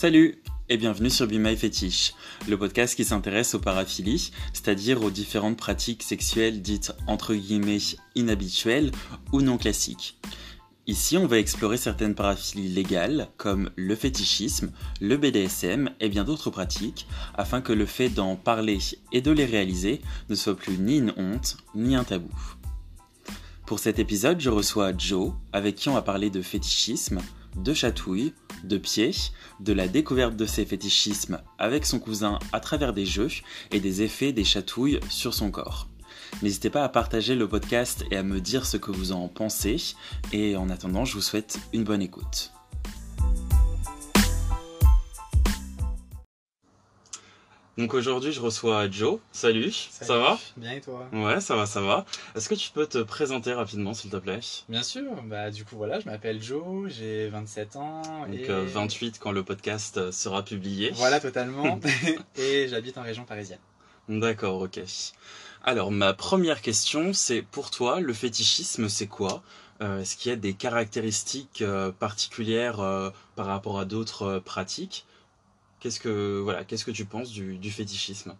Salut et bienvenue sur Be My Fetish, le podcast qui s'intéresse aux paraphilies, c'est-à-dire aux différentes pratiques sexuelles dites entre guillemets inhabituelles ou non classiques. Ici, on va explorer certaines paraphilies légales, comme le fétichisme, le BDSM et bien d'autres pratiques, afin que le fait d'en parler et de les réaliser ne soit plus ni une honte, ni un tabou. Pour cet épisode, je reçois Joe, avec qui on va parler de fétichisme, de chatouilles, de pieds, de la découverte de ses fétichismes avec son cousin à travers des jeux et des effets des chatouilles sur son corps. N'hésitez pas à partager le podcast et à me dire ce que vous en pensez. Et en attendant, je vous souhaite une bonne écoute. Donc aujourd'hui, je reçois Joe. Salut, ça va? Bien et toi? Ouais, ça va, ça va. Est-ce que tu peux te présenter rapidement, s'il te plaît? Bien sûr. Bah du coup voilà, je m'appelle Joe, j'ai 27 ans. Donc et... 28 euh, quand le podcast euh, sera publié. Voilà, totalement. et j'habite en région parisienne. D'accord, ok. Alors ma première question, c'est pour toi, le fétichisme, c'est quoi? Euh, Est-ce qu'il y a des caractéristiques particulières par rapport à d'autres pratiques? Qu'est-ce que voilà, qu'est-ce que tu penses du, fétichisme?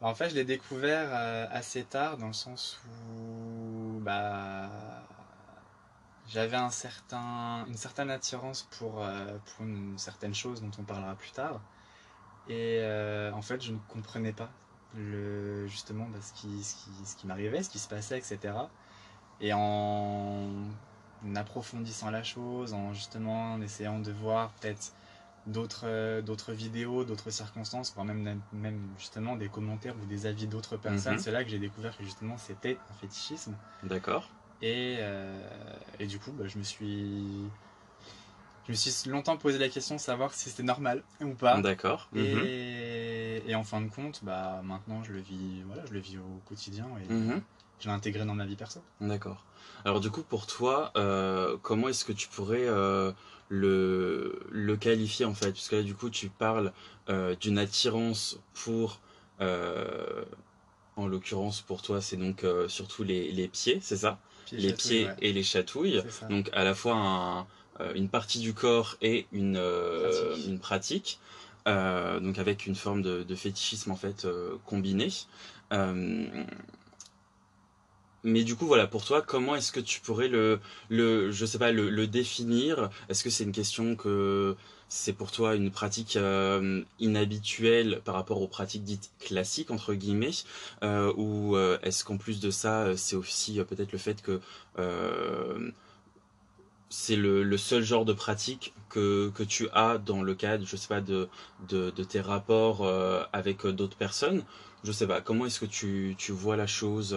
Bah, En fait, je l'ai découvert euh, assez tard, dans le sens où bah, j'avais une certaine attirance pour, euh, pour une certaine chose dont on parlera plus tard. Et euh, en fait, je ne comprenais pas justement bah, ce qui, ce qui, ce qui m'arrivait, ce qui se passait, etc. Et en approfondissant la chose, en justement en essayant de voir peut-être d'autres euh, d'autres vidéos, d'autres circonstances, voire même, même justement des commentaires ou des avis d'autres personnes. Mhm. C'est là que j'ai découvert que justement c'était un fétichisme. D'accord. Et, euh, et, du coup, bah, je me suis je me suis longtemps posé la question de savoir si c'était normal ou pas. D'accord. Et, mhm. Et, en fin de compte, bah, maintenant je le vis, voilà, je le vis au quotidien et mhm. je l'ai intégré dans ma vie perso. D'accord. Alors du coup, pour toi, euh, comment est-ce que tu pourrais le, le qualifier en fait? Puisque là, du coup, tu parles euh, d'une attirance pour, euh, en l'occurrence pour toi, c'est donc euh, surtout les, les, pieds, c'est ça? Les pieds et les chatouilles. Donc à la fois une partie du corps et une pratique. Une pratique. Donc avec une forme de, de fétichisme en fait combinée. Mais du coup, voilà, pour toi, comment est-ce que tu pourrais le, le je sais pas, le, le définir? Est-ce que c'est une question que c'est pour toi une pratique euh, inhabituelle par rapport aux pratiques dites classiques entre guillemets, euh, ou euh, est-ce qu'en plus de ça, c'est aussi peut-être le fait que c'est le, le, seul genre de pratique que, que tu as dans le cadre, je sais pas, de, de, de tes rapports avec d'autres personnes Je sais pas, comment est-ce que tu, tu vois la chose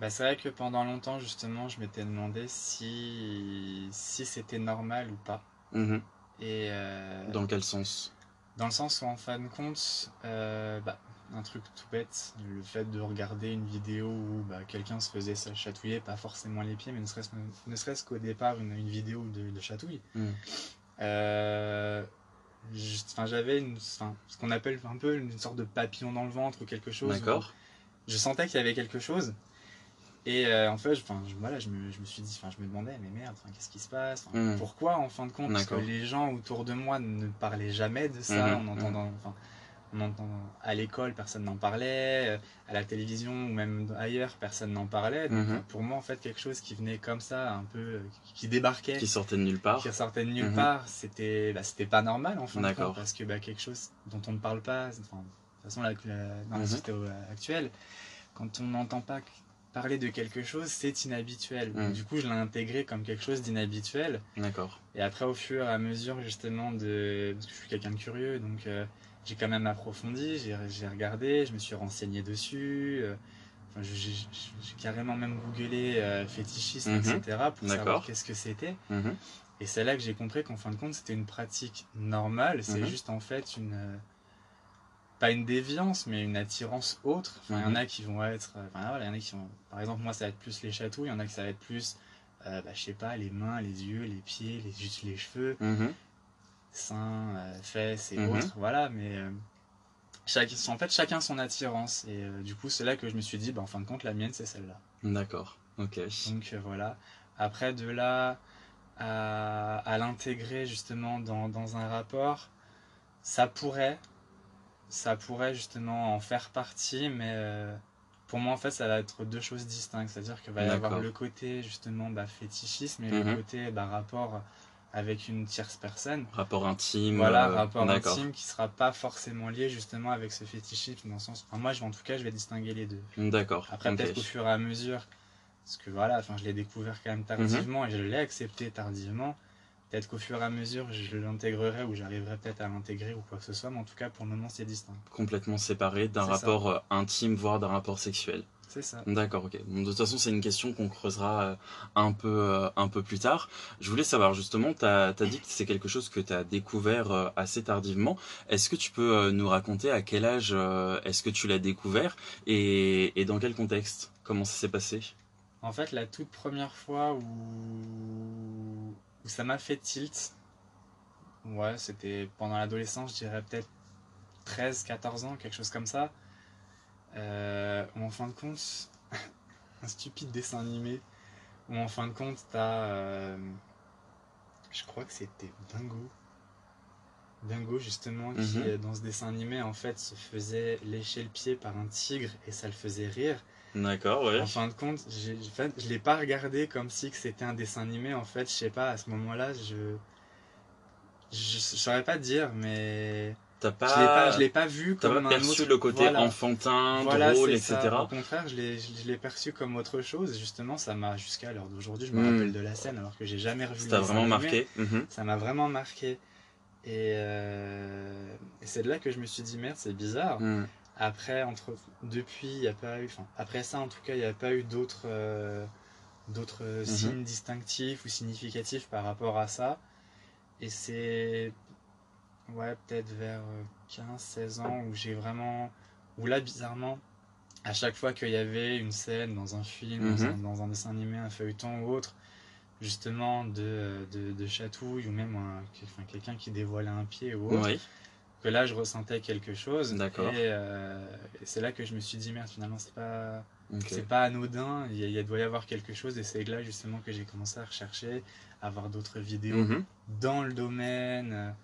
bah, c'est vrai que pendant longtemps, justement, je m'étais demandé si, si c'était normal ou pas. Mhm. Et, euh, Dans quel sens? Dans le sens où, en fin de compte, euh, bah, un truc tout bête, le fait de regarder une vidéo où bah, quelqu'un se faisait chatouiller, pas forcément les pieds, mais ne serait-ce, ne serait-ce qu'au départ, une, une vidéo de, de chatouille. Mhm. Euh, j'avais une, ce qu'on appelle un peu une sorte de papillon dans le ventre ou quelque chose. D'accord. Je sentais qu'il y avait quelque chose. Et euh, en fait, je, je, voilà, je, me, je me suis dit, je me demandais, mais merde, qu'est-ce qui se passe? Hmm. Pourquoi en fin de compte Parce que les gens autour de moi ne parlaient jamais de ça, en hmm. entendant, hmm. enfin, on entend, à l'école, personne n'en parlait, euh, à la télévision ou même ailleurs, personne n'en parlait. Donc pour moi, en fait, quelque chose qui venait comme ça, un peu, euh, qui débarquait. Qui sortait de nulle part. Qui sortait de nulle part, c'était bah, c'était pas normal en fin de compte, parce que bah, quelque chose dont on ne parle pas, enfin, de toute façon, la, dans la société actuelle, quand on n'entend pas parler de quelque chose, c'est inhabituel. Du coup, je l'ai intégré comme quelque chose d'inhabituel. D'accord. Et après, au fur et à mesure, justement, de... parce que je suis quelqu'un de curieux, donc euh, j'ai quand même approfondi, j'ai regardé, je me suis renseigné dessus. Euh, enfin, j'ai carrément même googlé euh, fétichisme, mhm. etc., pour savoir qu'est-ce que c'était. Mhm. Et c'est là que j'ai compris qu'en fin de compte, c'était une pratique normale. C'est mhm. juste en fait une pas une déviance, mais une attirance autre. il y en a qui vont être. Euh, enfin, il y en a qui vont. Par exemple, moi, ça va être plus les chatouilles, il y en a qui ça va être plus, euh, bah, je sais pas, les mains, les yeux, les pieds, les, juste les cheveux. Seins, euh, fesses et mhm. autres. Voilà, mais. Euh, chaque, en fait, chacun son attirance. Et du coup, c'est là que je me suis dit, bah, en fin de compte, la mienne, c'est celle-là. D'accord, ok. Donc voilà. Après, de là à, à l'intégrer justement dans, dans un rapport, ça pourrait, ça pourrait justement en faire partie, mais euh, pour moi en fait ça va être deux choses distinctes, c'est-à-dire qu'il va y avoir le côté justement bah, fétichisme et le Mhm. côté bah, rapport avec une tierce personne. Rapport intime. Voilà, euh, rapport intime qui sera pas forcément lié justement avec ce fétichisme dans le sens. Enfin, moi, je, en tout cas, je vais distinguer les deux. D'accord. Après, peut-être qu'au fur et à mesure, parce que voilà, enfin, je l'ai découvert quand même tardivement Mhm. et je l'ai accepté tardivement. Peut-être qu'au fur et à mesure, je l'intégrerai ou j'arriverai peut-être à l'intégrer ou quoi que ce soit, mais en tout cas, pour le moment, c'est distinct. Complètement séparé d'un ça. rapport euh, intime, voire d'un rapport sexuel. C'est ça. D'accord, ok. Bon, de toute façon, c'est une question qu'on creusera euh, un peu, euh, un peu plus tard. Je voulais savoir, justement, tu as, dit que c'est quelque chose que tu as découvert euh, assez tardivement. Est-ce que tu peux nous raconter à quel âge est-ce que tu l'as découvert et, et dans quel contexte? Comment ça s'est passé? En fait, la toute première fois où, où ça m'a fait tilt, ouais, c'était pendant l'adolescence, je dirais peut-être 13, 14 ans, quelque chose comme ça. Euh, où en fin de compte, un stupide dessin animé, où en fin de compte, t'as. euh, je crois que c'était Dingo. Dingo, justement, qui Mhm. euh, dans ce dessin animé, en fait, se faisait lécher le pied par un tigre et ça le faisait rire. D'accord, ouais. En fin de compte, j'ai- en fait, je l'ai pas regardé comme si c'était un dessin animé. En fait, je sais pas, à ce moment-là, je. Je je saurais pas dire, mais. T'as Je l'ai pas, pas, je l'ai pas vu comme pas un perçu autre- le côté voilà. enfantin, Voilà, drôle, etc. ça. Au contraire, je l'ai, perçu comme autre chose. Et justement, ça m'a, jusqu'à l'heure d'aujourd'hui, je me Mm. rappelle de la scène alors que j'ai jamais revu Ça t'a vraiment marqué Mhm. Ça m'a vraiment marqué. Et, euh, et c'est de là que je me suis dit, merde, c'est bizarre. Mhm. Après, entre, depuis, il y a pas eu, enfin, après ça, en tout cas, il n'y a pas eu d'autres, euh, d'autres Mhm. signes distinctifs ou significatifs par rapport à ça. Et c'est, ouais, peut-être vers 15, 16 ans où j'ai vraiment, où là, bizarrement, à chaque fois qu'il y avait une scène dans un film, dans, Mhm. un, dans un dessin animé, un feuilleton ou autre, justement de, de, de chatouille ou même enfin, quelqu'un qui dévoilait un pied ou autre, Oui, que là je ressentais quelque chose. D'accord. Et, euh, et c'est là que je me suis dit, merde, finalement, c'est pas, c'est pas anodin, il, il doit y avoir quelque chose. Et c'est là justement que j'ai commencé à rechercher, à voir d'autres vidéos Mhm. dans le domaine.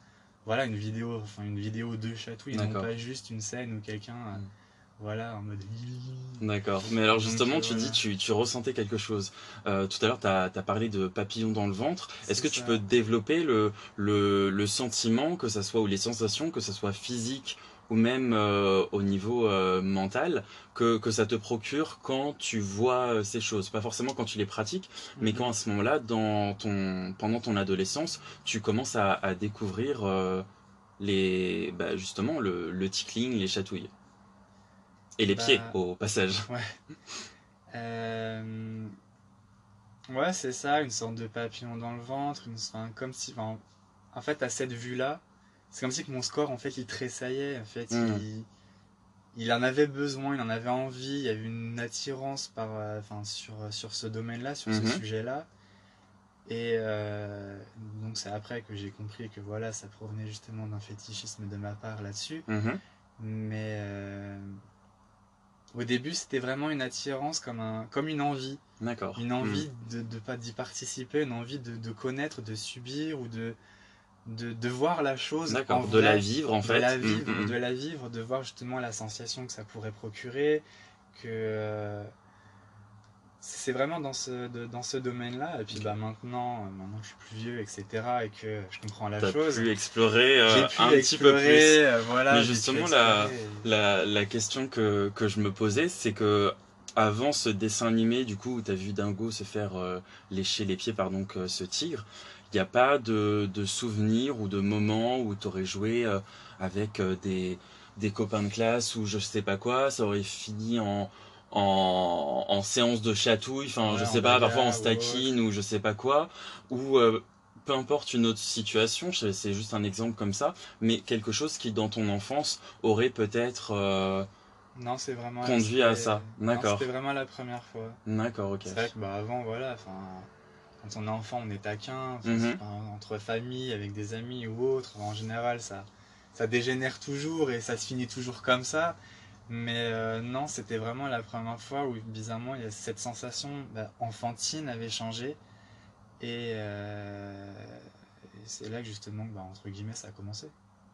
Voilà, une vidéo, enfin une vidéo de chatouille, non pas juste une scène où quelqu'un, euh, Mm. voilà, en mode. D'accord. Mais alors justement, euh, tu dis tu, tu ressentais quelque chose. Euh, tout à l'heure, tu as, parlé de papillons dans le ventre. Est-ce que tu peux développer le, le, le sentiment, que ça soit, ou les sensations, que ça soit physique ou même euh, au niveau euh, mental, que, que ça te procure quand tu vois euh, ces choses Pas forcément quand tu les pratiques, mais Mhm. quand à ce moment-là, dans ton, pendant ton adolescence, tu commences à, à découvrir euh, les, bah, justement le, le tickling, les chatouilles. Et les Bah, pieds, au passage. Ouais. Ouais, c'est ça, une sorte de papillon dans le ventre, une... enfin, comme si, enfin, en fait, à cette vue-là, c'est comme si que mon score, en fait, il tressaillait, en fait, Mm. il... il en avait besoin, il en avait envie, il y avait une attirance par, euh, enfin, sur, sur ce domaine-là, sur Mhm. ce sujet-là. Et euh, donc c'est après que j'ai compris que voilà, ça provenait justement d'un fétichisme de ma part là-dessus. Mhm. Mais euh, au début, c'était vraiment une attirance comme, un, comme une envie. D'accord. Une envie de, de pas d'y participer, une envie de, de connaître, de subir ou de, de, de voir la chose. En De la vivre en de fait. la Mm, vivre, mm, mm. de la vivre, de voir justement la sensation que ça pourrait procurer, que euh, c'est vraiment dans ce, de- dans ce domaine-là. Et puis bah maintenant, euh, maintenant que je suis plus vieux, etc., et que je comprends la chose, pu explorer euh, j'ai pu un petit peu explorer, plus. voilà, Mais justement, la- explorer. La, la question que, que je me posais, c'est que avant ce dessin animé, du coup, où t'as vu Dingo se faire euh, lécher les pieds par donc euh, ce tigre, il n'y a pas de, de souvenir ou de moment où t'aurais joué euh, avec euh, des, des copains de classe ou je sais pas quoi, ça aurait fini en, en, en séance de chatouille, enfin Ouais, je en sais pas, parfois on bagarre se ou je sais pas quoi, ou euh, peu importe une autre situation, c'est juste un exemple comme ça, mais quelque chose qui dans ton enfance aurait peut-être... euh, Non, c'est vraiment. Conduit à ça. D'accord. C'était vraiment la première fois. D'accord, ok. C'est vrai que bah, avant, voilà, enfin, quand on est enfant, on est taquin, pas- entre famille, avec des amis ou autres. En général, ça, ça dégénère toujours et ça se finit toujours comme ça. Mais euh, non, c'était vraiment la première fois où, bizarrement, il y a cette sensation bah, enfantine avait changé. Et, euh, et c'est là que justement, bah, entre guillemets, ça a commencé.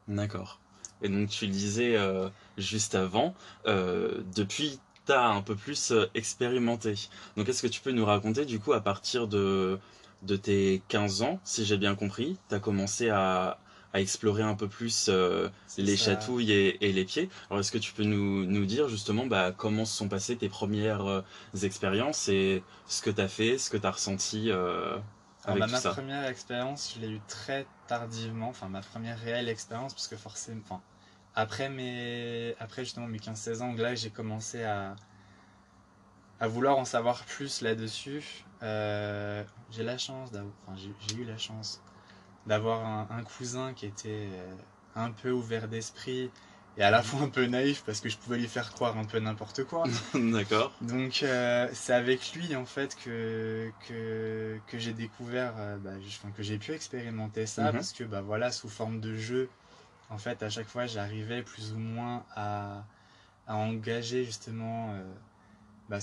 D'accord. Et donc tu le disais euh, juste avant, depuis tu as un peu plus euh, expérimenté. Donc est-ce que tu peux nous raconter du coup à partir de, de tes 15 ans, si j'ai bien compris, tu as commencé à, à explorer un peu plus euh, les ça. chatouilles et, et les pieds. Alors est-ce que tu peux nous, nous dire justement bah, comment se sont passées tes premières euh, expériences et ce que tu as fait, ce que tu as ressenti euh, avec bah, tout ma ça? première expérience, je l'ai eu très tardivement, enfin ma première réelle expérience, parce que forcément, enfin, après, mes, après justement mes 15-16 ans, là j'ai commencé à, à vouloir en savoir plus là-dessus. Euh, j'ai la chance d'avoir, enfin, j'ai eu la chance d'avoir un, un cousin qui était euh, un peu ouvert d'esprit et à la fois un peu naïf parce que je pouvais lui faire croire un peu n'importe quoi. D'accord. Donc euh, c'est avec lui en fait que que, que j'ai découvert, bah, que j'ai pu expérimenter ça Mhm. parce que bah voilà sous forme de jeu, en fait à chaque fois j'arrivais plus ou moins à, à engager justement euh, bah,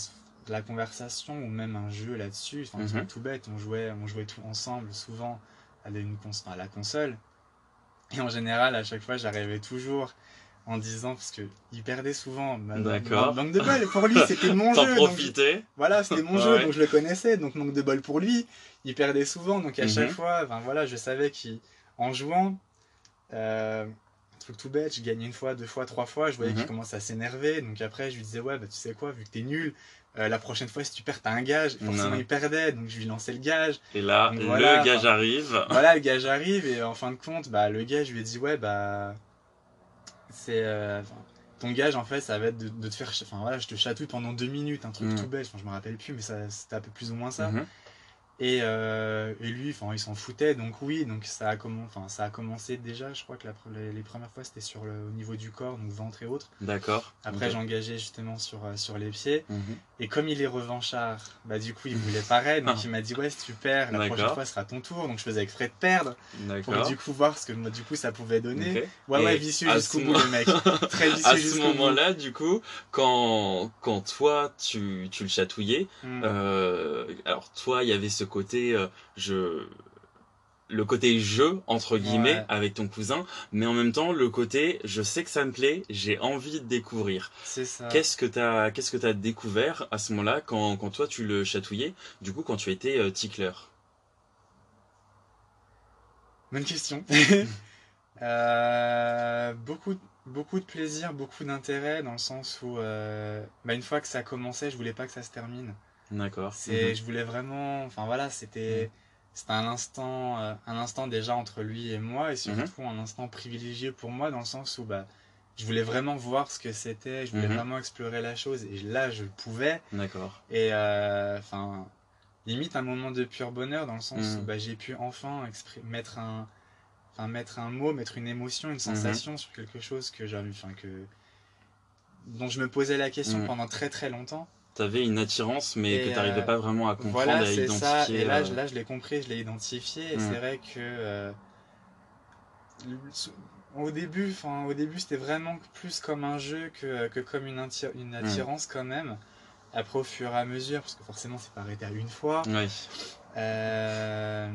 la conversation ou même un jeu là-dessus. Enfin, Mhm. tout bête, on jouait on jouait tout ensemble souvent à, une à la console et en général à chaque fois j'arrivais toujours en disant parce que il perdait souvent. D'accord. Manque de bol pour lui, c'était mon jeu. donc- profitais voilà, c'était mon jeu, Ouais. donc je le connaissais, donc manque de bol pour lui. Il perdait souvent, donc à Mhm. chaque fois, ben voilà, je savais qu'en jouant, euh, un truc tout bête, je gagnais une fois, deux fois, trois fois, je voyais Mhm. qu'il commençait à s'énerver, donc après je lui disais, ouais, bah tu sais quoi, vu que t'es nul, euh, la prochaine fois si tu perds, t'as un gage, Et forcément Non. il perdait, donc je lui lançais le gage. Et là, Donc le gage enfin, arrive. Voilà, le gage arrive, et en fin de compte, bah le gage, je lui ai dit, ouais, bah c'est. euh, ton gage, en fait, ça va être de, de te faire. Enfin voilà, je te chatouille pendant deux minutes, un truc Mhm. tout bête, enfin, je me rappelle plus, mais ça, c'était un peu plus ou moins ça. Mhm. Et, euh, et lui, enfin, il s'en foutait, donc oui, donc ça a, commen- enfin, ça a commencé déjà, je crois que la les, les premières fois c'était sur le au niveau du corps, donc ventre et autres. D'accord. Après, j'engageais justement sur, euh, sur les pieds. Mhm. Et comme il est revanchard, bah du coup, il voulait pareil, donc il m'a dit, ouais, si tu perds, la prochaine fois sera ton tour, donc je faisais exprès de perdre pour du coup voir ce que moi, du coup ça pouvait donner. Ouais, ouais, Et vicieux à jusqu'au bout, le mec. Très vicieux À ce moment-là, du coup, quand, quand toi, tu, tu le chatouillais, Mm. euh, alors toi, il y avait ce côté, euh, je, le côté jeu, entre guillemets, Ouais. avec ton cousin, mais en même temps, le côté, je sais que ça me plaît, j'ai envie de découvrir. C'est ça. Qu'est-ce que t'as, qu'est-ce que t'as découvert à ce moment-là, quand, quand toi, tu le chatouillais, du coup, quand tu étais euh, tickler? Bonne question. Euh, beaucoup, beaucoup de plaisir, beaucoup d'intérêt dans le sens où, euh, bah, une fois que ça commençait, je voulais pas que ça se termine. D'accord. C'est, Mhm. je voulais vraiment, enfin voilà, c'était, c'était un instant, euh, un instant déjà entre lui et moi et surtout un instant privilégié pour moi dans le sens où bah, je voulais vraiment voir ce que c'était, je voulais Mhm. vraiment explorer la chose et là je le pouvais D'accord. et euh, enfin limite un moment de pur bonheur dans le sens Mhm. où bah, j'ai pu enfin mettre un, enfin mettre un mot, mettre une émotion, Mhm. une sensation sur quelque chose que j'avais, enfin que dont je me posais la question Mhm. pendant très très longtemps. T'avais une attirance, mais Et, que t'arrivais euh, pas vraiment à comprendre Voilà, et à c'est ça. identifier. Et là, euh, je- là, je l'ai compris, je l'ai identifié. Et Mm. c'est vrai que euh, au début, au début, c'était vraiment plus comme un jeu que, que comme une, attir- une attirance quand même. Après, au fur et à mesure, parce que forcément, c'est pas arrêté à une fois. Euh,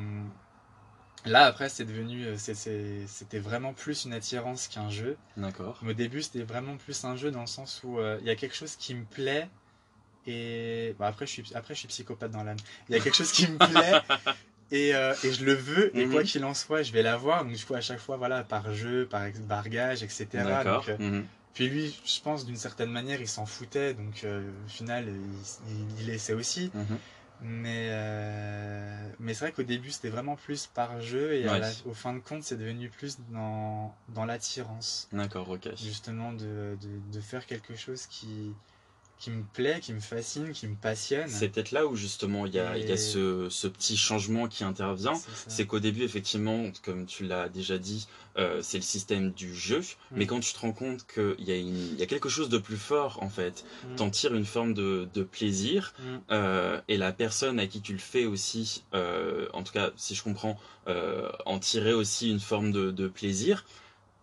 là, après, c'est devenu, c'était vraiment plus une attirance qu'un jeu. D'accord. Au début, c'était vraiment plus un jeu dans le sens où euh, il y a quelque chose qui me plaît. Et bon, après, je suis, après, je suis psychopathe dans l'âme. Il y a quelque chose qui me plaît et, euh, et je le veux. Et Mhm. quoi qu'il en soit, je vais l'avoir. Donc, du coup, à chaque fois, voilà, par jeu, par bargage, etc. Donc, euh, Mhm. puis lui, je pense, d'une certaine manière, il s'en foutait. Donc, euh, au final, il, il, laissait aussi. Mhm. Mais, mais c'est vrai qu'au début, c'était vraiment plus par jeu. Et à Ouais. la- au fin de compte, c'est devenu plus dans, dans l'attirance D'accord, ok. justement de, de, de faire quelque chose qui, qui me plaît, qui me fascine, qui me passionne. C'est peut-être là où justement il y a, il y a ce, ce petit changement qui intervient. C'est qu'au début, effectivement, comme tu l'as déjà dit, euh, c'est le système du jeu. Mais Mm. quand tu te rends compte qu'il y, y a quelque chose de plus fort, en fait, Mm. t'en tires une forme de, de plaisir. Mm. euh, et la personne à qui tu le fais aussi, euh, en tout cas, si je comprends, en tirer aussi une forme de, de plaisir.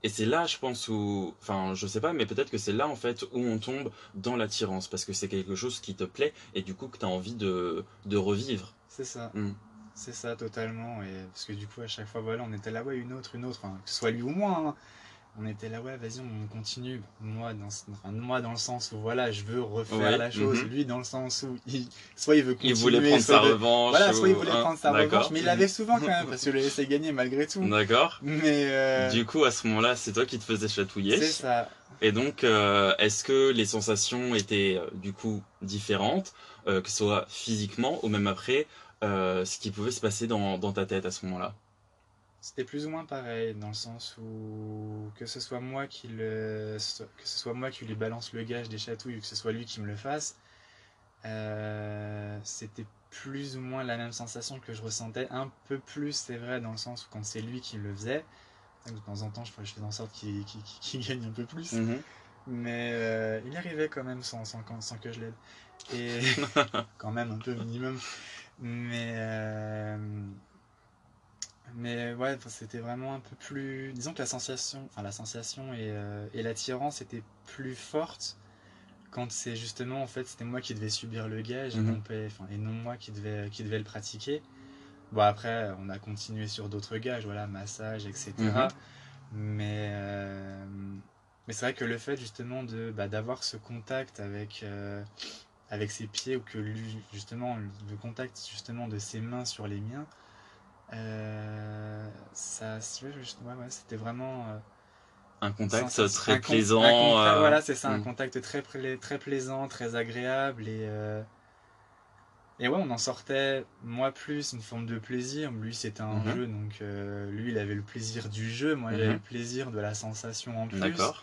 Et c'est là, je pense, où, enfin, je sais pas, mais peut-être que c'est là, en fait, où on tombe dans l'attirance, parce que c'est quelque chose qui te plaît, et du coup, que tu as envie de, de revivre. C'est ça. Mm. C'est ça, totalement. Et parce que du coup, à chaque fois, voilà, on était là, ouais, une autre, une autre, enfin, que ce soit lui ou moi. hein. On était là, ouais, vas-y, on continue. Moi dans, enfin, moi, dans le sens où, voilà, je veux refaire Ouais, la chose. mhm. Lui, dans le sens où, il, soit il veut Il continuer. voulait prendre sa il veut- revanche. Voilà, soit il ou- voulait hein, prendre sa revanche, mais il l'avait souvent quand même, parce que je le laissais gagner malgré tout. D'accord. Mais euh, Du coup, à ce moment-là, c'est toi qui te faisais chatouiller. c'est ça. Et donc, euh, est-ce que les sensations étaient euh, du coup différentes, euh, que ce soit physiquement ou même après, ce qui pouvait se passer dans, dans ta tête à ce moment-là? C'était plus ou moins pareil, dans le sens où que ce soit moi qui le, que ce soit moi qui lui balance le gage des chatouilles ou que ce soit lui qui me le fasse, euh, c'était plus ou moins la même sensation que je ressentais. Un peu plus, c'est vrai, dans le sens où quand c'est lui qui le faisait, de temps en temps, je, je fais en sorte qu'il qu'il gagne un peu plus. Mhm. Mais euh, il arrivait quand même sans, sans, sans que je l'aide. Et quand même un peu minimum. Mais, euh, mais ouais, c'était vraiment un peu plus. Disons que la sensation, enfin la sensation et, euh, et l'attirance étaient plus fortes quand c'est justement en fait c'était moi qui devais subir le gage et, non, pas- enfin, et non moi qui devais, qui devais le pratiquer. Bon après on a continué sur d'autres gages, voilà, massage, etc. Mhm. Mais, euh, mais c'est vrai que le fait justement de bah, d'avoir ce contact avec, euh, avec ses pieds ou que lui, justement le contact justement de ses mains sur les miens, ça, ouais, ouais, ouais, c'était vraiment euh, Un contact très un plaisant. un contact- euh, Voilà, c'est ça, un mm. contact très, très plaisant, très agréable et euh, et ouais, on en sortait moi plus une forme de plaisir. Lui, c'était un Mhm. jeu, donc euh, lui, il avait le plaisir du jeu, moi, Mhm. j'avais le plaisir de la sensation en plus. D'accord.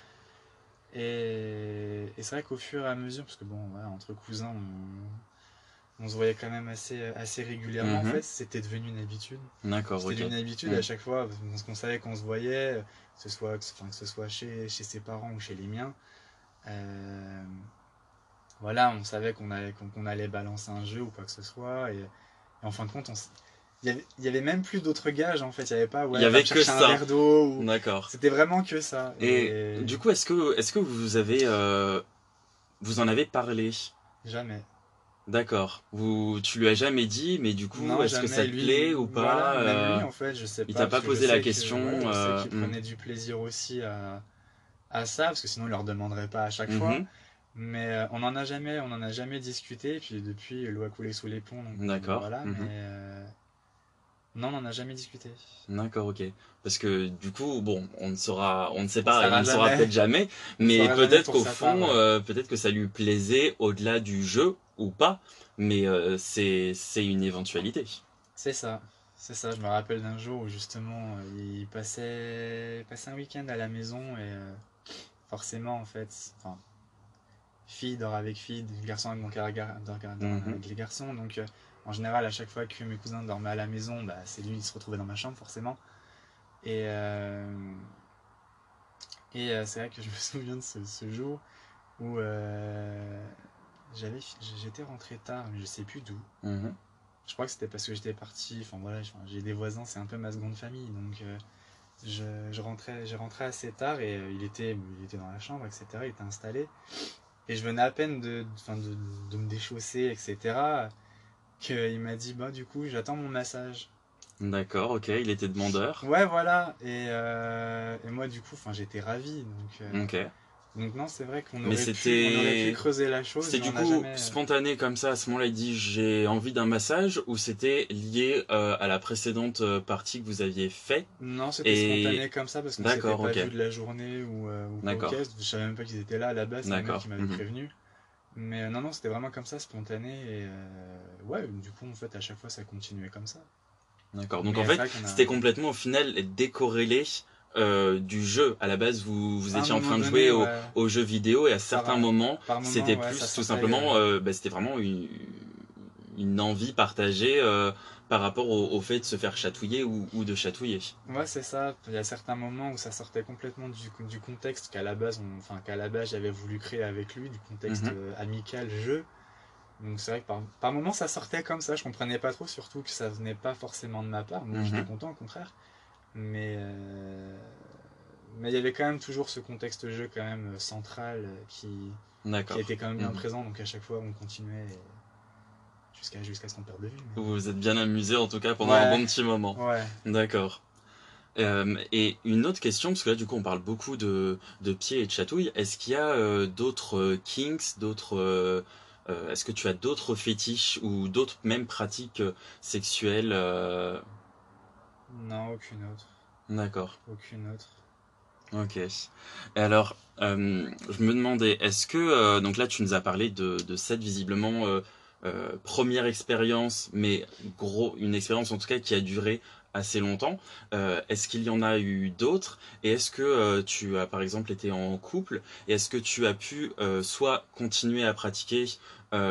Et, et c'est vrai qu'au fur et à mesure, parce que bon, entre cousins, on, on se voyait quand même assez, assez régulièrement. Mhm. En fait, c'était devenu une habitude. D'accord, C'était ok. une habitude Mhm. à chaque fois, parce qu'on savait qu'on se voyait, que ce soit, que ce- enfin, que ce soit chez, chez ses parents ou chez les miens. Euh, voilà, on savait qu'on allait, qu'on, allait balancer un jeu ou quoi que ce soit. Et, et en fin de compte, on il y avait, il y avait même plus d'autres gages en fait. Il y avait pas, ouais, Il y avait va que ça. un verre d'eau. ou- D'accord. C'était vraiment que ça. Et du coup, est-ce que, est-ce que vous avez, euh, vous en avez parlé? Jamais. D'accord. Vous, tu lui as jamais dit, mais du coup, est-ce que ça te Lui- plaît ou pas voilà, même euh, lui, en fait, je sais il pas. t'a pas que posé la que- question, ouais, euh, qu'il hmm. prenait du plaisir aussi à, à ça, parce que sinon, il leur demanderait pas à chaque mhm. fois. Mais euh, on en a jamais, on en a jamais discuté. Et puis depuis, l'eau a coulé sous les ponts. D'accord, Voilà, mhm. mais euh, non, on en a jamais discuté. D'accord, ok. Parce que du coup, bon, on ne saura, on ne sait pas, on ne saura peut-être jamais, mais peut-être qu'au fond, ouais. euh, peut-être que ça lui plaisait au-delà du jeu ou pas, mais euh, c'est une éventualité. C'est ça, c'est ça. Je me rappelle d'un jour où justement, euh, il passait, passait un week-end à la maison et euh, forcément, en fait, enfin, fille dort avec fille, garçon avec, mon dort Mhm. avec les garçons. Donc, en général, à chaque fois que mes cousins dormaient à la maison, bah, c'est lui qui se retrouvait dans ma chambre, forcément. Et, euh, et euh, c'est vrai que je me souviens de ce, ce jour où euh, j'avais, j'étais rentré tard, mais je sais plus d'où. Mhm. Je crois que c'était parce que j'étais parti. Enfin voilà, j'ai des voisins, c'est un peu ma seconde famille, donc je, je rentrais, j'ai rentré assez tard et il était, il était dans la chambre, etc. Il était installé et je venais à peine de, de, de me déchausser, etc. Qu'il m'a dit bah du coup j'attends mon massage. D'accord, ok, il était demandeur. Ouais voilà et, euh, et moi du coup enfin j'étais ravi donc euh, Ok. donc non c'est vrai qu'on aurait, pu, c'était- on aurait pu creuser la chose. C'était du coup jamais, euh, spontané comme ça, à ce moment-là, il dit j'ai envie d'un massage, ou c'était lié euh, à la précédente partie que vous aviez fait Non, c'était Et- spontané comme ça parce qu'on s'était pas vu de la journée ou, euh, ou. Je savais même pas qu'ils étaient là à la base, c'est qui m'avait mhm. prévenu. Mais euh, non, non, c'était vraiment comme ça, spontané. Et euh, ouais, du coup, en fait, à chaque fois, ça continuait comme ça. D'accord. Donc Mais en fait, a- c'était complètement au final décorrélé euh, du jeu. À la base, vous, vous étiez en train de jouer donné, au, ouais, au jeu vidéo et à certains Par- moments, moment, c'était ouais, plus tout simplement, euh, bah, c'était vraiment une, une envie partagée euh, par rapport au, au fait de se faire chatouiller ou, ou de chatouiller. Ouais, c'est ça. Il y a certains moments où ça sortait complètement du, du contexte qu'à la base, on- enfin qu'à la base j'avais voulu créer avec lui, du contexte Mhm. euh, amical jeu. Donc c'est vrai que par, par moments ça sortait comme ça. Je comprenais pas trop, surtout que ça venait pas forcément de ma part. Moi j'étais Mhm. content au contraire. Mais euh, mais il y avait quand même toujours ce contexte jeu quand même euh, central qui, était quand même bien Mhm. présent. Donc à chaque fois on continuait. et jusqu'à ce qu'on perde de vue. Vous vous êtes bien amusé en tout cas pendant un bon petit moment. Ouais. D'accord. Euh, et une autre question, parce que là du coup on parle beaucoup de, de pieds et de chatouilles, est-ce qu'il y a euh, d'autres euh, kinks, d'autres... est-ce que tu as d'autres fétiches ou d'autres même pratiques sexuelles Non, aucune autre. D'accord. Aucune autre. Ok. Alors, je me demandais, est-ce que... donc là tu nous as parlé de, de cette visiblement... première expérience, mais gros, une expérience en tout cas qui a duré assez longtemps. Euh, est-ce qu'il y en a eu d'autres? Et est-ce que euh, tu as par exemple été en couple? Et est-ce que tu as pu euh, soit continuer à pratiquer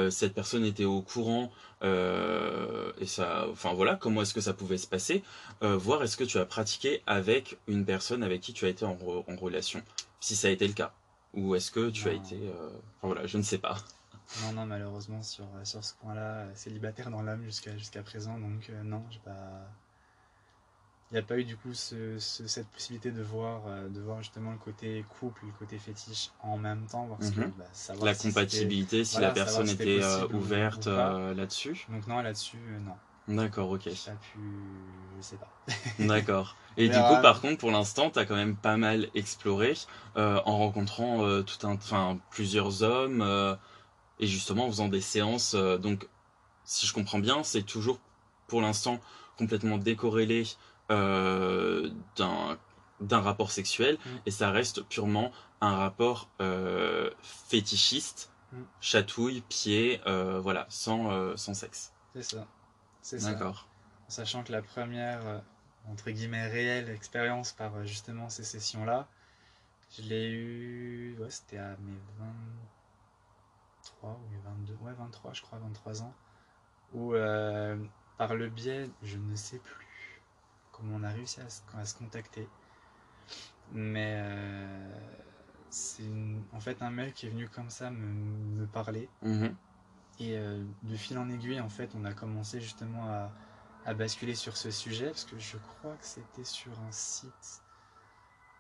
cette personne était au courant et ça, enfin voilà, comment est-ce que ça pouvait se passer? Voir est-ce que tu as pratiqué avec une personne avec qui tu as été en, relation, si ça a été le cas, ou est-ce que tu as été, enfin voilà, je ne sais pas. Non, non, malheureusement sur sur ce point-là, célibataire dans l'âme jusqu'à jusqu'à présent, donc non, j'ai pas il n'y a pas eu du coup cette possibilité de voir, euh, de voir justement le côté couple et le côté fétiche en même temps, voir mhm. bah, la compatibilité, si la personne était euh, ouverte euh, là-dessus. Donc non, là-dessus, non. D'accord, ok. Ça a pu... Je sais pas. D'accord. Et du coup, par contre, pour l'instant, tu as quand même pas mal exploré en rencontrant tout un, enfin, plusieurs hommes et justement en faisant des séances. donc, si je comprends bien, c'est toujours pour l'instant complètement décorrélé euh, d'un rapport sexuel mm. et ça reste purement un rapport euh, fétichiste, mm. chatouille, pied, euh, voilà, sans, sans sexe. C'est ça. C'est ça. D'accord. Sachant que la première, entre guillemets, réelle expérience par justement ces sessions-là, je l'ai eu, ouais, c'était à mes 23 ou mes 22, ouais, 23, je crois, 23 ans, où par le biais, je ne sais plus comment on a réussi à, se contacter. Mais euh, c'est en fait un mec qui est venu comme ça me, parler. Mhm. Et euh, de fil en aiguille, en fait, on a commencé justement à, basculer sur ce sujet, parce que je crois que c'était sur un site.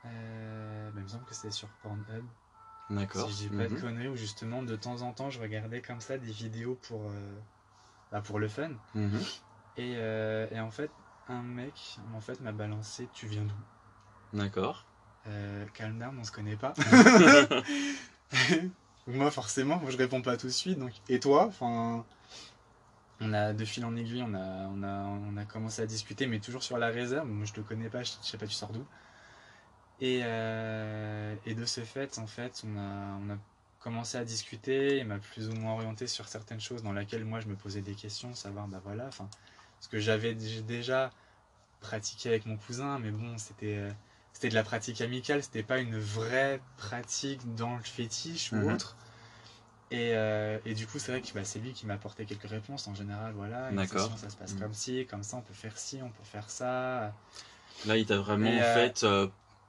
Euh, bah, il me semble que c'était sur Pornhub. D'accord. Si je dis pas de mhm. conneries, où justement de temps en temps je regardais comme ça des vidéos pour, bah, pour le fun. Mhm. Et, et, en fait, un mec, en fait, m'a balancé Tu viens d'où? D'accord. Euh, calme down, on se connaît pas. moi, forcément, moi, je réponds pas tout de suite. Donc, et toi? Enfin, on a de fil en aiguille, on a, on a, on a commencé à discuter, mais toujours sur la réserve. Moi, je te connais pas, je, sais pas, tu sors d'où? Et, euh, et de ce fait, en fait, on a, on a commencé à discuter. Il m'a plus ou moins orienté sur certaines choses dans lesquelles moi, je me posais des questions, savoir, bah voilà, enfin parce que j'avais déjà pratiqué avec mon cousin, mais bon, c'était euh, c'était de la pratique amicale, c'était pas une vraie pratique dans le fétiche ou mhm. autre. Et, euh, et, du coup, c'est vrai que bah, c'est lui qui m'a apporté quelques réponses. En général, voilà, D'accord. ça se passe mhm. comme ci, comme ça, on peut faire ci, on peut faire ça. Là, il t'a vraiment fait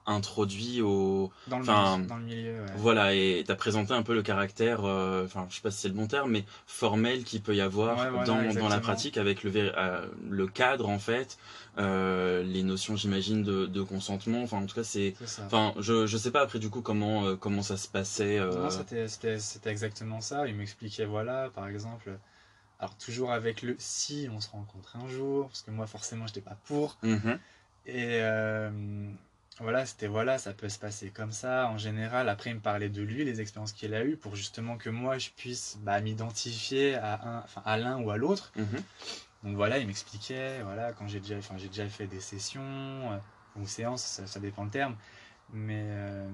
introduit au dans le, dans le milieu voilà et t'as présenté un peu le caractère euh, enfin je sais pas si c'est le bon terme mais formel qu'il peut y avoir dans, dans, la pratique avec le euh, le cadre en fait euh, les notions j'imagine de, de, consentement enfin en tout cas c'est enfin je je sais pas après du coup comment comment ça se passait non c'était exactement ça. Il m'expliquait voilà par exemple alors toujours avec le si on se rencontre un jour parce que moi forcément j'étais pas pour. Mm-hmm. et voilà, c'était voilà, ça peut se passer comme ça en général. Après, il me parlait de lui, les expériences qu'il a eues, pour justement que moi je puisse bah, m'identifier à un, enfin, à l'un ou à l'autre. Mhm. Donc voilà, il m'expliquait, voilà, quand j'ai déjà, enfin, j'ai déjà fait des sessions euh, ou séances, ça, dépend le terme, mais euh,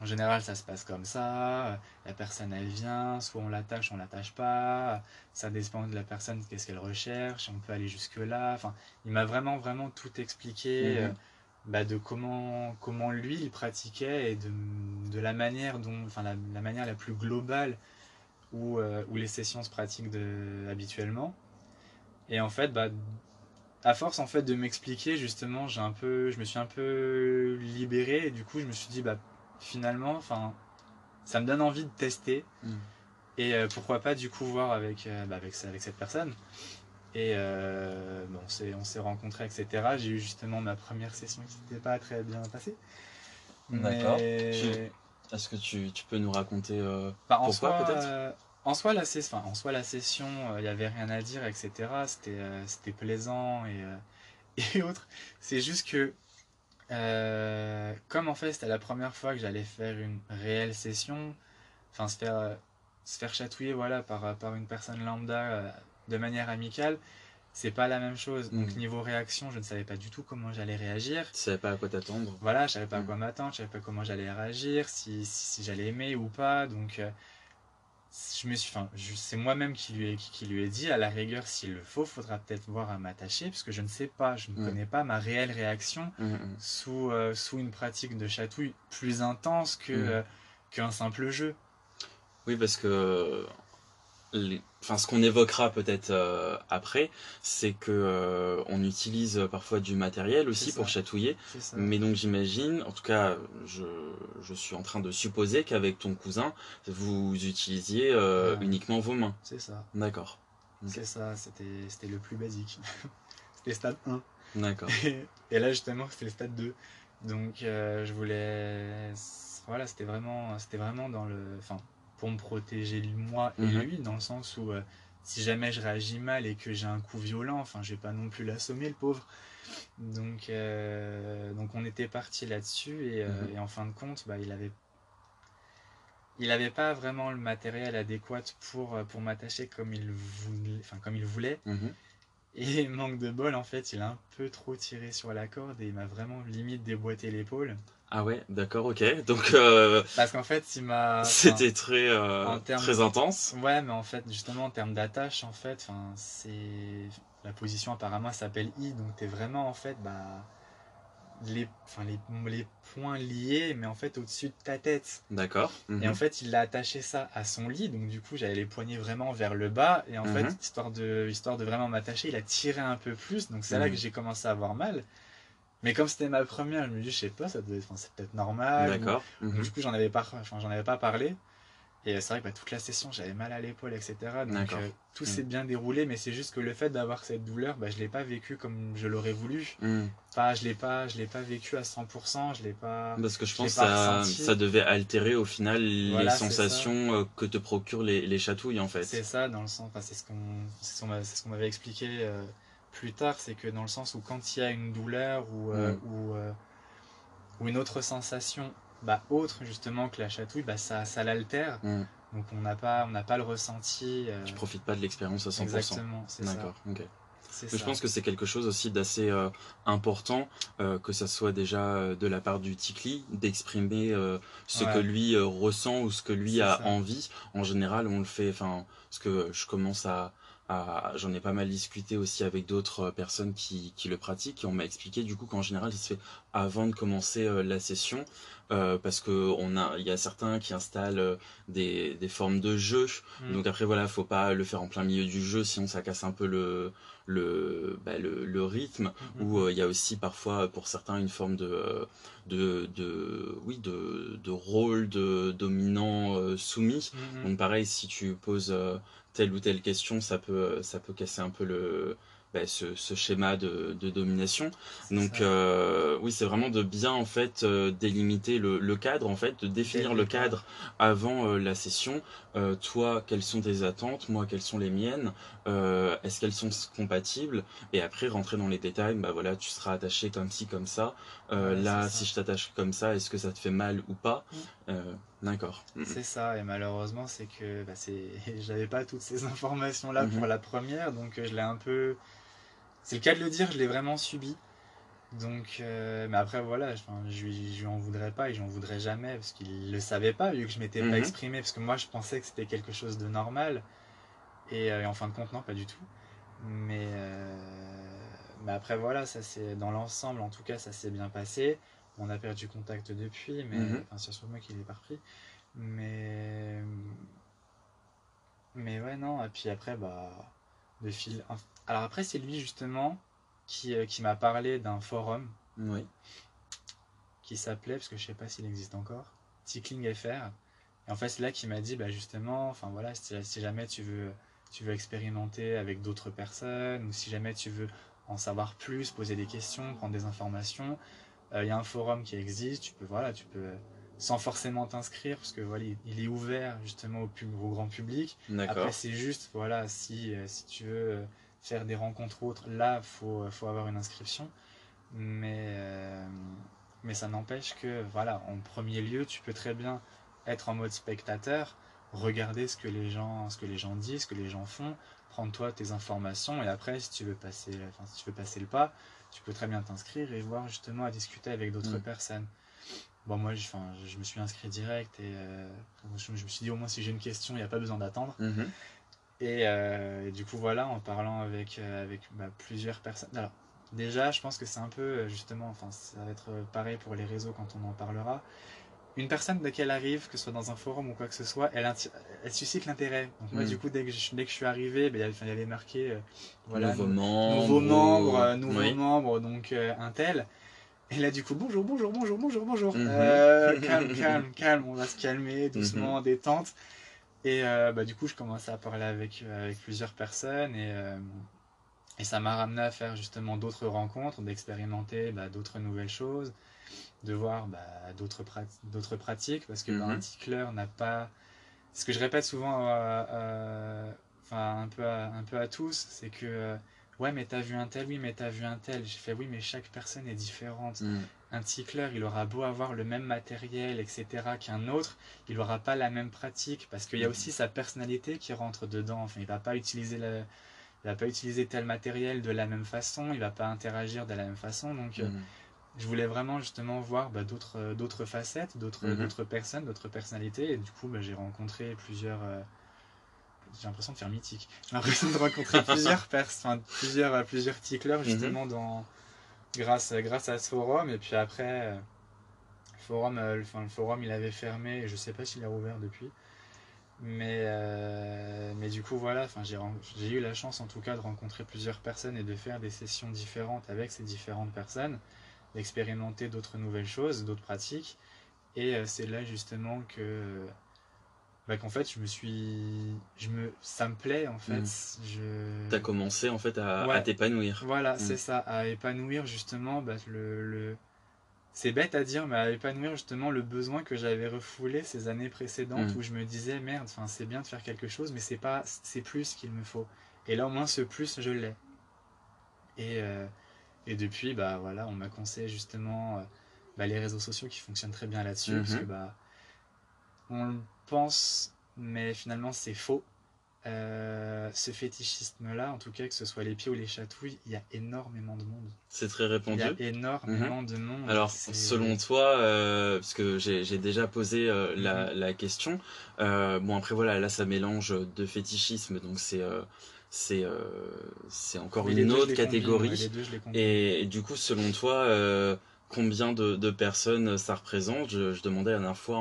en général, ça se passe comme ça. La personne, elle vient, soit on l'attache, on l'attache pas. Ça dépend de la personne, qu'est-ce qu'elle recherche. On peut aller jusque là. Enfin, il m'a vraiment, vraiment tout expliqué. Mhm. Euh, bah, de comment, comment lui il pratiquait et de, de la manière dont, enfin la, la, manière la plus globale où, euh, où les sessions se pratiquent de, habituellement. Et en fait, bah, à force en fait de m'expliquer justement, j'ai un peu, je me suis un peu libéré et du coup je me suis dit bah finalement, enfin ça me donne envie de tester mm. et euh, pourquoi pas du coup voir avec, euh, bah, avec, avec cette personne. Et euh, bon, on s'est rencontrés, etc. J'ai eu justement ma première session qui s'était pas très bien passée. D'accord. Est-ce que tu, tu, peux nous raconter euh, bah, pourquoi peut-être? euh, en soi, la, enfin, en soi, la session, il n'y avait rien à dire, etc. C'était c'était plaisant et, et autres. C'est juste que, comme en fait, c'était la première fois que j'allais faire une réelle session, enfin, se faire, se faire chatouiller voilà, par, par une personne lambda de manière amicale, c'est pas la même chose. Donc mm. niveau réaction, je ne savais pas du tout comment j'allais réagir. Tu savais pas à quoi t'attendre. Voilà, je savais pas à mm. quoi m'attendre, je savais pas comment j'allais réagir, si, si, j'allais aimer ou pas. Donc euh, je me suis, enfin, c'est moi-même qui lui ai qui, lui ai dit à la rigueur s'il le faut, faudra peut-être voir à m'attacher parce que je ne sais pas, je ne mm. connais pas ma réelle réaction sous euh, sous une pratique de chatouille plus intense que euh, qu'un simple jeu. Oui, parce que enfin ce qu'on évoquera peut-être euh, après, c'est que euh, on utilise parfois du matériel aussi pour chatouiller. Mais donc j'imagine, en tout cas, je, je, suis en train de supposer qu'avec ton cousin, vous utilisiez euh, uniquement vos mains. C'est ça. D'accord. C'est ça, c'était le plus basique. c'était stade 1. D'accord. Et, là justement, c'était le stade 2. Donc je voulais voilà, c'était vraiment c'était vraiment dans le enfin pour me protéger moi et mhm. lui, dans le sens où euh, si jamais je réagis mal et que j'ai un coup violent, enfin, je vais pas non plus l'assommer, le pauvre. Donc, euh, donc on était parti là-dessus et, euh, mhm. et, en fin de compte, bah, il avait il n'avait pas vraiment le matériel adéquat pour, pour m'attacher comme il voulait. Enfin, comme il voulait. Mhm. Et manque de bol, en fait, il a un peu trop tiré sur la corde et il m'a vraiment limite déboîté l'épaule. Ah ouais, d'accord, ok. Donc. Euh, Parce qu'en fait, il m'a. C'était très, euh, très intense. Ouais, mais en fait, justement, en termes d'attache, en fait, c'est. La position apparemment s'appelle I, donc t'es vraiment, en fait, bah. Les, enfin, les, les points liés, mais en fait au-dessus de ta tête. D'accord. Et en mhm. fait, il a attaché ça à son lit, donc du coup, j'avais les poignets vraiment vers le bas, et en fait, mhm. histoire de, histoire de vraiment m'attacher, il a tiré un peu plus, donc c'est là mhm. que j'ai commencé à avoir mal. Mais comme c'était ma première, je me dis, je sais pas, ça c'est peut-être normal. D'accord. Du mhm. coup, j'en avais pas, enfin, j'en avais pas parlé. Et c'est vrai que bah, toute la session, j'avais mal à l'épaule, etc. Donc euh, tout s'est mhm. bien déroulé, mais c'est juste que le fait d'avoir cette douleur, bah, je l'ai pas vécu comme je l'aurais voulu. Pas, je l'ai pas, je l'ai pas vécu à 100%. Je l'ai pas. Parce que je pense que ça, ça devait altérer au final les sensations euh, que te procurent les, les chatouilles en fait. C'est ça, dans le sens, c'est ce qu'on, c'est ce qu'on m'avait expliqué. Euh, plus tard, c'est que dans le sens où quand il y a une douleur ou, euh, mm. ou, ou, une autre sensation bah, autre justement que la chatouille, bah, ça, ça l'altère. Mm. Donc on n'a pas, on pas le ressenti. Euh... Tu profites pas de l'expérience à 100%. Exactement, c'est ça. D'accord, ok. Je pense que c'est quelque chose aussi d'assez euh, important, que ça soit déjà de la part du tikli, d'exprimer ce que lui ressent ou ce que lui a envie. En général, on le fait, enfin, ce que je commence à, j'en ai pas mal discuté aussi avec d'autres euh, personnes qui, qui, le pratiquent et on m'a expliqué du coup qu'en général il se fait avant de commencer euh, la session euh, parce que on a il y a certains qui installent des, des formes de jeu mm. donc après voilà faut pas le faire en plein milieu du jeu sinon ça casse un peu le le, bah, le, le, rythme mm-hmm. ou il y a aussi parfois pour certains une forme de de, de oui de, de rôle de dominant soumis mm-hmm. donc pareil si tu poses telle ou telle question, ça peut, ça peut casser un peu le, bah, ce, ce, schéma de, de domination. Donc euh, oui, c'est vraiment de bien en fait euh, délimiter le, le, cadre, en fait, de définir le cadre avant euh, la session. Euh, toi, quelles sont tes attentes? Moi, quelles sont les miennes? Est-ce qu'elles sont compatibles? Et après, rentrer dans les détails. Bah voilà, tu seras attaché comme ci, comme ça. là, si je t'attache comme ça, est-ce que ça te fait mal ou pas? D'accord. C'est ça, et malheureusement, c'est que bah, j'avais pas toutes ces informations-là pour mm-hmm. la première, donc je l'ai un peu c'est le cas de le dire, je l'ai vraiment subi. Donc, euh, mais après, voilà, je, je, lui en voudrais pas et j'en voudrais jamais parce qu'il le savait pas vu que je m'étais pas mhm. exprimé parce que moi je pensais que c'était quelque chose de normal et, euh, en fin de compte, non, pas du tout. Mais, euh, mais après, voilà, ça c'est dans l'ensemble, en tout cas, ça s'est bien passé. On a perdu contact depuis, mais mhm. c'est sur moi qu'il est pas repris. Mais, mais ouais, non, et puis après, bah, de fil. Alors après, c'est lui justement qui, euh, qui m'a parlé d'un forum. Oui. Qui s'appelait, parce que je sais pas s'il existe encore, Tickling FR. Et en fait, c'est là qu'il m'a dit, bah justement, enfin voilà, si, jamais tu veux, tu veux expérimenter avec d'autres personnes, ou si jamais tu veux en savoir plus, poser des questions, prendre des informations, il y a un forum qui existe, tu peux, voilà, tu peux, sans forcément t'inscrire, parce que voilà, il est ouvert justement au, pub, au grand public. Après, c'est juste, voilà, si, si tu veux faire des rencontres autres, là, il faut, faut avoir une inscription. Mais, mais ça n'empêche que, voilà, en premier lieu, tu peux très bien être en mode spectateur, regarder ce que les gens, ce que les gens disent, ce que les gens font, prendre toi tes informations et après, si tu veux passer, enfin, si tu veux passer le pas, tu peux très bien t'inscrire et voir justement à discuter avec d'autres mm. personnes. Bon, moi, je, je me suis inscrit direct et euh, je, me suis dit au moins si j'ai une question, il n'y a pas besoin d'attendre. Mm-hmm. Euh, et, du coup, voilà, en parlant avec, euh, avec bah, plusieurs personnes. Alors, déjà, je pense que c'est un peu justement, enfin, ça va être pareil pour les réseaux quand on en parlera une personne dès qu'elle arrive, que ce soit dans un forum ou quoi que ce soit, elle, elle suscite l'intérêt. Donc moi, mm. du coup, dès que je, dès que je suis arrivé, ben, il y avait marqué euh, voilà, nouveau membre, nouveau membre, euh, nouveau membre, donc euh, un tel. Et là, du coup, bonjour, bonjour, bonjour, bonjour, bonjour. Mm-hmm. calme, calme, calme, on va se calmer, doucement, mm-hmm. détente. Et bah, du coup, je commençais à parler avec, avec plusieurs personnes et, et ça m'a ramené à faire justement d'autres rencontres, d'expérimenter bah, d'autres nouvelles choses de voir bah, d'autres pratiques, parce que mm un tickleur n'a pas... Ce que je répète souvent enfin, un, peu à, un peu à tous, c'est que euh, ouais mais t'as vu un tel, oui mais t'as vu un tel. J'ai fait oui mais chaque personne est différente. Mm. Un tickleur, il aura beau avoir le même matériel, etc. qu'un autre, il n'aura pas la même pratique, parce qu'il y a mm. aussi sa personnalité qui rentre dedans. Enfin, il va pas utiliser il va pas utiliser tel matériel de la même façon, il va pas interagir de la même façon. Donc, euh, je voulais vraiment justement voir bah, d'autres euh, d'autres facettes, d'autres d'autres personnes, d'autres personnalités. Et du coup, bah, j'ai rencontré plusieurs. Euh, j'ai l'impression de faire mythique. J'ai l'impression de rencontrer plusieurs personnes, plusieurs euh, plusieurs ticklers mhm. justement dans grâce grâce à ce forum. Et puis après, le forum, le, forum, il avait fermé. Et je sais pas s'il a rouvert depuis. Mais, mais du coup, voilà, j'ai eu la chance en tout cas de rencontrer plusieurs personnes et de faire des sessions différentes avec ces différentes personnes d'expérimenter d'autres nouvelles choses, d'autres pratiques. Et euh, c'est là justement que bah, qu'en fait je me suis je me ça me plaît en fait mm. je t'as commencé en fait à, t'épanouir voilà mm. c'est ça à épanouir justement bah, le, le... c'est bête à dire mais à épanouir justement le besoin que j'avais refoulé ces années précédentes mm. où je me disais merde enfin c'est bien de faire quelque chose mais c'est pas c'est plus qu'il me faut et là au moins ce plus je l'ai et euh, et depuis, bah voilà, on m'a conseillé justement euh, bah, les réseaux sociaux qui fonctionnent très bien là-dessus, parce mhm. que bah, on le pense, mais finalement c'est faux. Euh, ce fétichisme-là, en tout cas, que ce soit les pieds ou les chatouilles, il y a énormément de monde. C'est très répandu. Il y a énormément mhm. de monde. Alors, selon toi, euh, parce que j'ai déjà posé la, mhm. la, question, bon après voilà, là ça mélange de fétichisme, donc c'est c'est euh, c'est encore une autre catégorie. et, du coup, selon toi, euh, combien de, de, personnes ça représente? Je, demandais la dernière fois,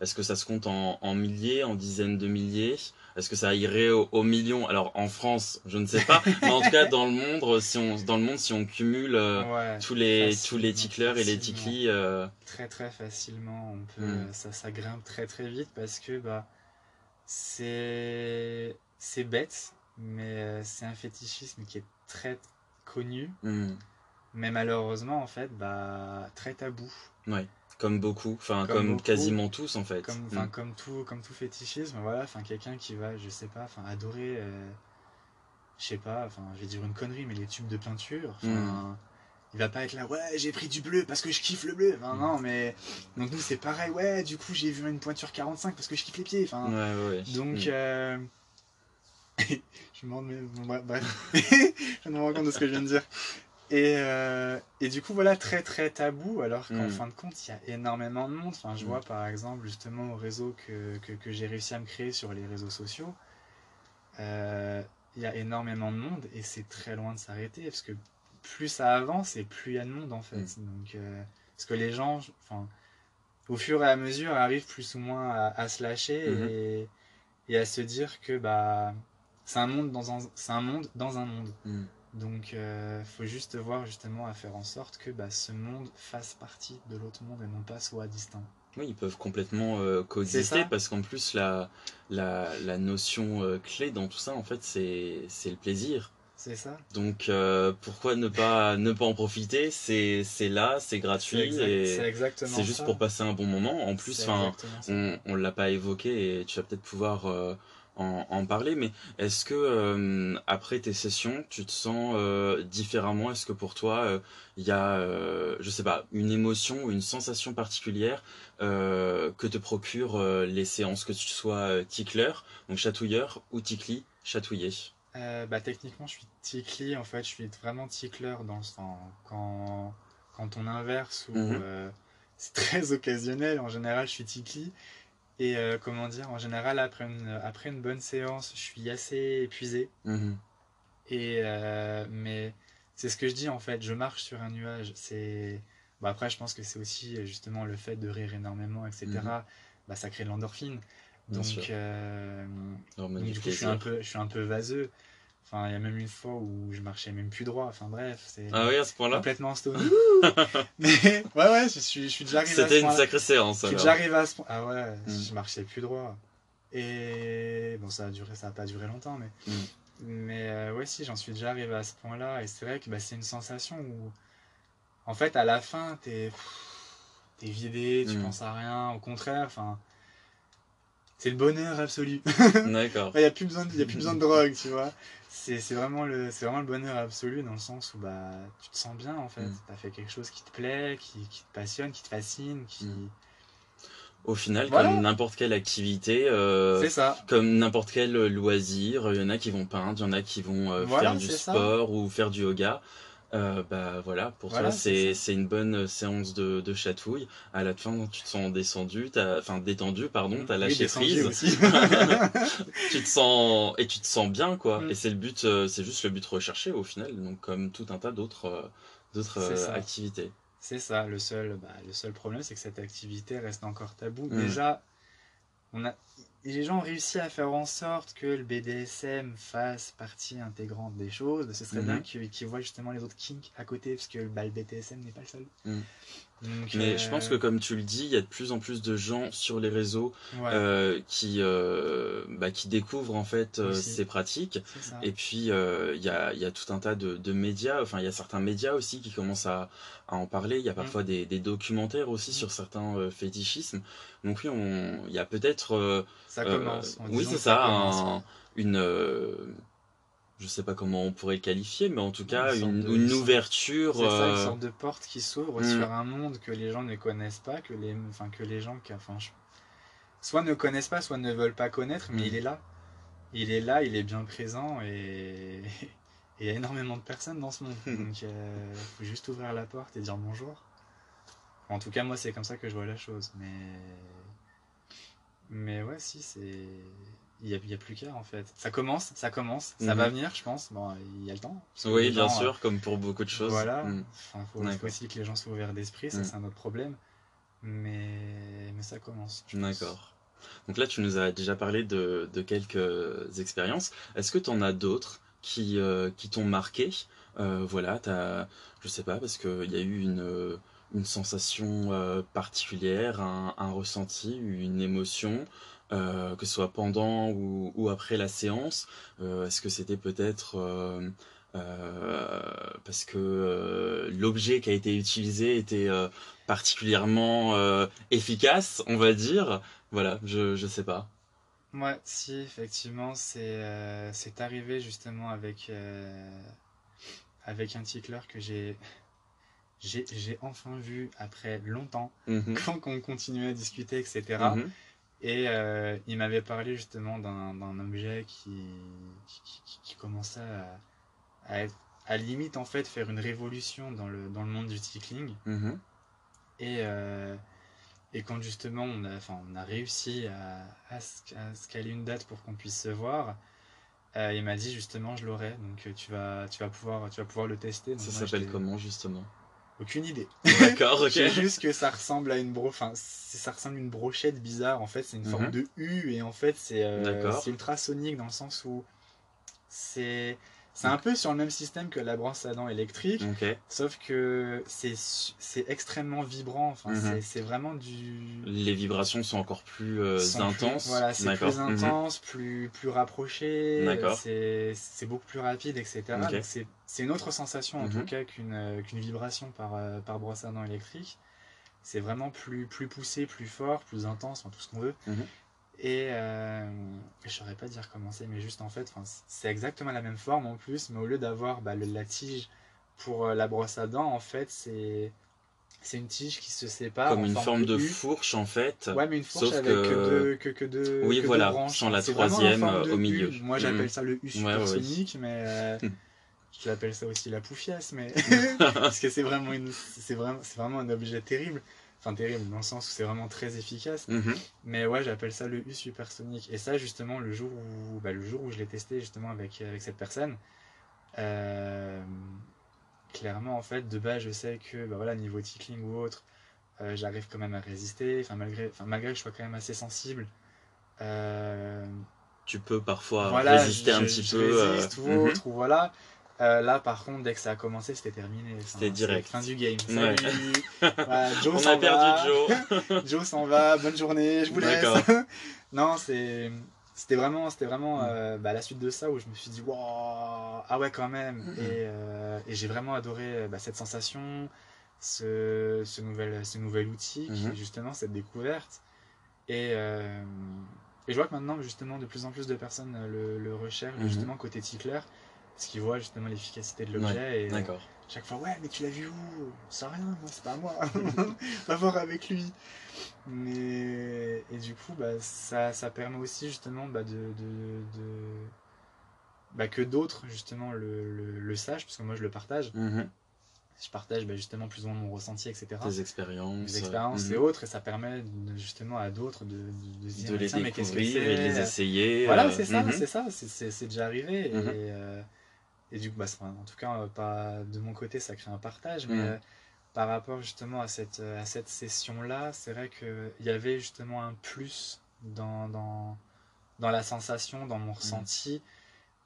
est-ce que ça se compte en, en milliers, en dizaines de milliers? Est-ce que ça irait au, millions Alors en France, je ne sais pas, mais en tout cas dans le monde, si on dans le monde, si on cumule euh, tous les tous les ticklers et les ticklis, très très facilement, on peut, hmm. ça ça grimpe très très vite parce que bah c'est c'est bête, mais euh, c'est un fétichisme qui est très connu, hmm. mais malheureusement, en fait, bah, très tabou. Ouais, comme beaucoup, enfin, comme, quasiment tous, en fait. Comme, hmm. comme, tout, comme tout fétichisme, voilà, enfin, quelqu'un qui va, je sais pas, enfin, adorer, euh, je sais pas, enfin, je vais dire une connerie, mais les tubes de peinture, enfin. Hmm. il va pas être là ouais j'ai pris du bleu parce que je kiffe le bleu enfin, non mais donc nous c'est pareil ouais du coup j'ai vu une pointure 45 parce que je kiffe les pieds enfin ouais, ouais. donc euh, je me demande, bref, je me rends compte de ce que je viens de dire. Et, euh, et du coup, voilà, très très tabou, alors qu'en hmm. fin de compte, il y a énormément de monde. Enfin, je hmm. vois par exemple, justement, au réseau que, que, que j'ai réussi à me créer sur les réseaux sociaux, euh, il y a énormément de monde et c'est très loin de s'arrêter parce que plus ça avance et plus il y a de monde en fait. Hmm. Donc, euh, parce que les gens, enfin, au fur et à mesure, arrivent plus ou moins à, à se lâcher et, et, à se dire que, bah, c'est un monde dans un, c'est un monde dans un monde. Hmm. Donc, il euh, faut juste voir justement à faire en sorte que bah, ce monde fasse partie de l'autre monde et non pas soit distinct. Oui, ils peuvent complètement euh, coexister parce qu'en plus, la, la, la notion euh, clé dans tout ça, en fait, c'est, c'est le plaisir. C'est ça. Donc euh, pourquoi ne pas ne pas en profiter? C'est c'est là, c'est gratuit C'est exact- et c'est exactement c'est juste ça. pour passer un bon moment. En plus, enfin, on on l'a pas évoqué et tu vas peut-être pouvoir en, en parler. Mais est-ce que euh, après tes sessions, tu te sens euh, différemment? Est-ce que pour toi, euh, il y a, je sais pas, une émotion ou une sensation particulière que te procurent les séances, que tu sois tickler, donc chatouilleur, ou tickly, chatouillé? Bah, techniquement, je suis tickly. En fait, je suis vraiment tickler dans le sens quand, quand on inverse ou euh, c'est très occasionnel. En général, je suis tickly. Et euh, comment dire, en général, après une, après une bonne séance, je suis assez épuisé. Mhm. Et euh, mais c'est ce que je dis en fait, je marche sur un nuage. C'est bon, après, je pense que c'est aussi justement le fait de rire énormément, etc. Mhm. Bah, ça crée de l'endorphine. Donc, euh, donc, du coup, je suis un peu, je suis un peu vaseux. Enfin, il y a même une fois où je marchais même plus droit. Enfin bref, c'est Ah oui, à ce point-là complètement stone. Mais ouais, ouais, je suis, je suis déjà arrivé à ce C'était une sacrée séance Je suis alors. déjà arrivé à ce point. Ah ouais, Mm. je marchais plus droit. Et bon, ça a duré, ça a pas duré longtemps, mais Mm. mais euh, ouais, si, j'en suis déjà arrivé à ce point-là. Et c'est vrai que bah, c'est une sensation où, en fait, à la fin, t'es t'es vidé, tu Mm. penses à rien. Au contraire, enfin, c'est le bonheur absolu. D'accord. Il n'y a plus besoin de, y a plus besoin de drogue, tu vois. C'est c'est vraiment, le- c'est vraiment le bonheur absolu dans le sens où bah, tu te sens bien en fait. Mm. Tu as fait quelque chose qui te plaît, qui, qui te passionne, qui te fascine. Qui... Mm. Au final, Voilà. comme n'importe quelle activité, euh, C'est ça. comme n'importe quel loisir, il y en a qui vont peindre, il y en a qui vont euh, Voilà, faire du ça. sport ou faire du yoga. Euh, bah voilà, pour Voilà, toi c'est une bonne séance de, de chatouille. À la fin, tu te sens descendu, t'as- enfin détendu, pardon, t'as lâché prise. aussi. tu te sens et tu te sens bien quoi. Mm. Et c'est le but, euh, c'est juste le but recherché au final. Donc comme tout un tas d'autres euh, d'autres euh, activités. c'est ça. Le seul, bah, le seul problème, c'est que cette activité reste encore tabou. Mm. Déjà, on a, les gens ont réussi à faire en sorte que le BDSM fasse partie intégrante des choses. Ce serait Mhm. bien qu'ils voient justement les autres kinks à côté, parce que bah, le BDSM n'est pas le seul. Mm. Mais je pense que comme tu le dis, il y a de plus en plus de gens sur les réseaux ouais, euh, qui euh, bah, qui découvrent en fait euh, ces pratiques. ça. Et puis euh, il y a il y a tout un tas de, de médias. Enfin il y a certains médias aussi qui commencent à, à en parler. Il y a parfois des, des documentaires aussi Mm. sur certains euh, fétichismes. Donc oui, on il y a peut-être euh, Ça commence. en oui, c'est ça, commence. un- une. Euh, je sais pas comment on pourrait le qualifier, mais en tout cas, Une de- ouverture. C'est ça, une euh, sorte de porte qui s'ouvre Mm. sur un monde que les gens ne connaissent pas, que les, enfin, que les gens qui, enfin, je- soit ne connaissent pas, soit ne veulent pas connaître, mais Mm. il est là. Il est là, il est bien présent et il y a énormément de personnes dans ce monde. Donc, il faut juste ouvrir la porte et dire bonjour. En tout cas, moi, c'est comme ça que je vois la chose. Mais, mais ouais, si, c'est. Il n'y a, plus qu'à en fait. Ça commence, ça commence, ça Mhm. va venir, je pense. Bon, il y a le temps. Oui, bien sûr, comme pour beaucoup de choses. voilà. Mm. Enfin, faut, aussi que les gens soient ouverts d'esprit, ça Mm. c'est un autre problème. Mais, mais ça commence. D'accord. Donc là, tu nous as déjà parlé de, de quelques expériences. Est-ce que tu en as d'autres qui, euh, qui t'ont marqué? Euh, Voilà, t'as, je sais pas, parce qu'il y a eu une, euh, une sensation euh, particulière, un, un ressenti, une émotion, euh, que ce soit pendant ou, ou après la séance. Euh, Est-ce que c'était peut-être euh, parce que l'objet qui a été utilisé était particulièrement efficace, on va dire? Voilà, je, je sais pas. Ouais, si, effectivement, c'est c'est arrivé justement avec, avec un tickler que j'ai j'ai enfin vu après longtemps, Mhm. quand on continuait à discuter, etc. Et euh, il m'avait parlé justement d'un objet qui, qui, qui- qui commençait à, à, être- à limite en fait faire une révolution dans le, dans le monde du tickling. Mhm. Et, euh, et quand justement on a, enfin, on a réussi à, à, se- caler une date pour qu'on puisse se voir, euh, il m'a dit justement je l'aurai, donc tu vas, tu, vas pouvoir, tu vas pouvoir le tester. Donc Ça s'appelle comment justement? Aucune idée. D'accord, ok. C'est juste que ça ressemble à une bro... enfin, c'est- ça ressemble à une brochette bizarre. En fait, c'est une forme Mhm. de U et en fait, c'est euh, ultrasonique dans le sens où c'est C'est un peu sur le même système que la brosse à dents électrique, sauf que c'est extrêmement vibrant. Enfin, Mhm. c'est- c'est vraiment du. Les vibrations sont encore plus euh, sont plus- intenses. voilà, c'est plus Mhm. intense, plus, plus rapproché, c'est beaucoup plus rapide, etc. Donc c'est c'est une autre sensation en Mhm. tout cas qu'une euh, qu'une vibration par, euh, par brosse à dents électrique. C'est vraiment plus, plus poussé, plus fort, plus intense, enfin, tout ce qu'on veut. Mhm. Et euh, je saurais pas dire comment c'est, mais juste en fait, c'est exactement la même forme en plus, mais au lieu d'avoir bah, la tige pour la brosse à dents, en fait, c'est c'est une tige qui se sépare Comme en une forme de fourche en fait. Ouais, mais une fourche Sauf avec que, que- deux, que, que deux, Oui, que deux voilà, branches. sans la en troisième, forme de au U. milieu. Moi, j'appelle Mhm. ça le U Ouais, ouais, ouais. supersonique, mais euh. je l'appelle ça aussi la poufiasse, mais parce que c'est vraiment, une, c'est vraiment, c'est vraiment un objet terrible. Enfin, terrible dans le sens où c'est vraiment très efficace. Mhm. Mais ouais, j'appelle ça le U supersonique. Et ça, justement, le jour où, bah, le jour où je l'ai testé justement avec, avec cette personne, euh, clairement, en fait, de base, je sais que, bah voilà, niveau tickling ou autre, euh, j'arrive quand même à résister. Enfin, malgré, enfin, malgré que je sois quand même assez sensible. Euh, Tu peux parfois voilà, résister un petit je peu. résiste ou autre, ou voilà. Euh, là, par contre, dès que ça a commencé, c'était terminé. C'était direct. Fin du game. Ouais. Salut. Voilà, Joe On s'en a perdu va. Joe. Joe s'en va, bonne journée, je vous laisse. Non, c'est c'était vraiment c'était vraiment euh, bah, la suite de ça où je me suis dit waouh ah ouais quand même Mm. et, euh, et j'ai vraiment adoré bah, cette sensation ce, ce nouvel ce nouvel outil qui Mhm. est justement cette découverte et, euh, et je vois que maintenant justement de plus en plus de personnes le, le recherchent Mhm. justement côté tickler parce qu'ils voient justement l'efficacité de l'objet et euh, D'accord. chaque fois, ouais, mais tu l'as vu où? Ça rien, moi, c'est pas moi. Va voir avec lui. Mais et du coup, bah, ça, ça permet aussi justement bah, de, de, de- bah, que d'autres justement le, le, le sachent, parce que moi je le partage. Mhm. Je partage bah, justement plus ou moins mon ressenti, etc. Tes expériences. Mes expériences mhm. et autres, et ça permet de- justement à d'autres de, de, de se dire, De les tiens, mais qu'est-ce que découvrir et de les essayer. voilà, euh, c'est ça, c'est ça, c'est- déjà arrivé. Et, euh, et du coup, bah, en tout cas, euh, pas de mon côté, ça crée un partage. Mais euh, par rapport justement à cette, euh, à cette session-là, c'est vrai qu'il y avait justement un plus dans, dans, dans la sensation, dans mon ressenti.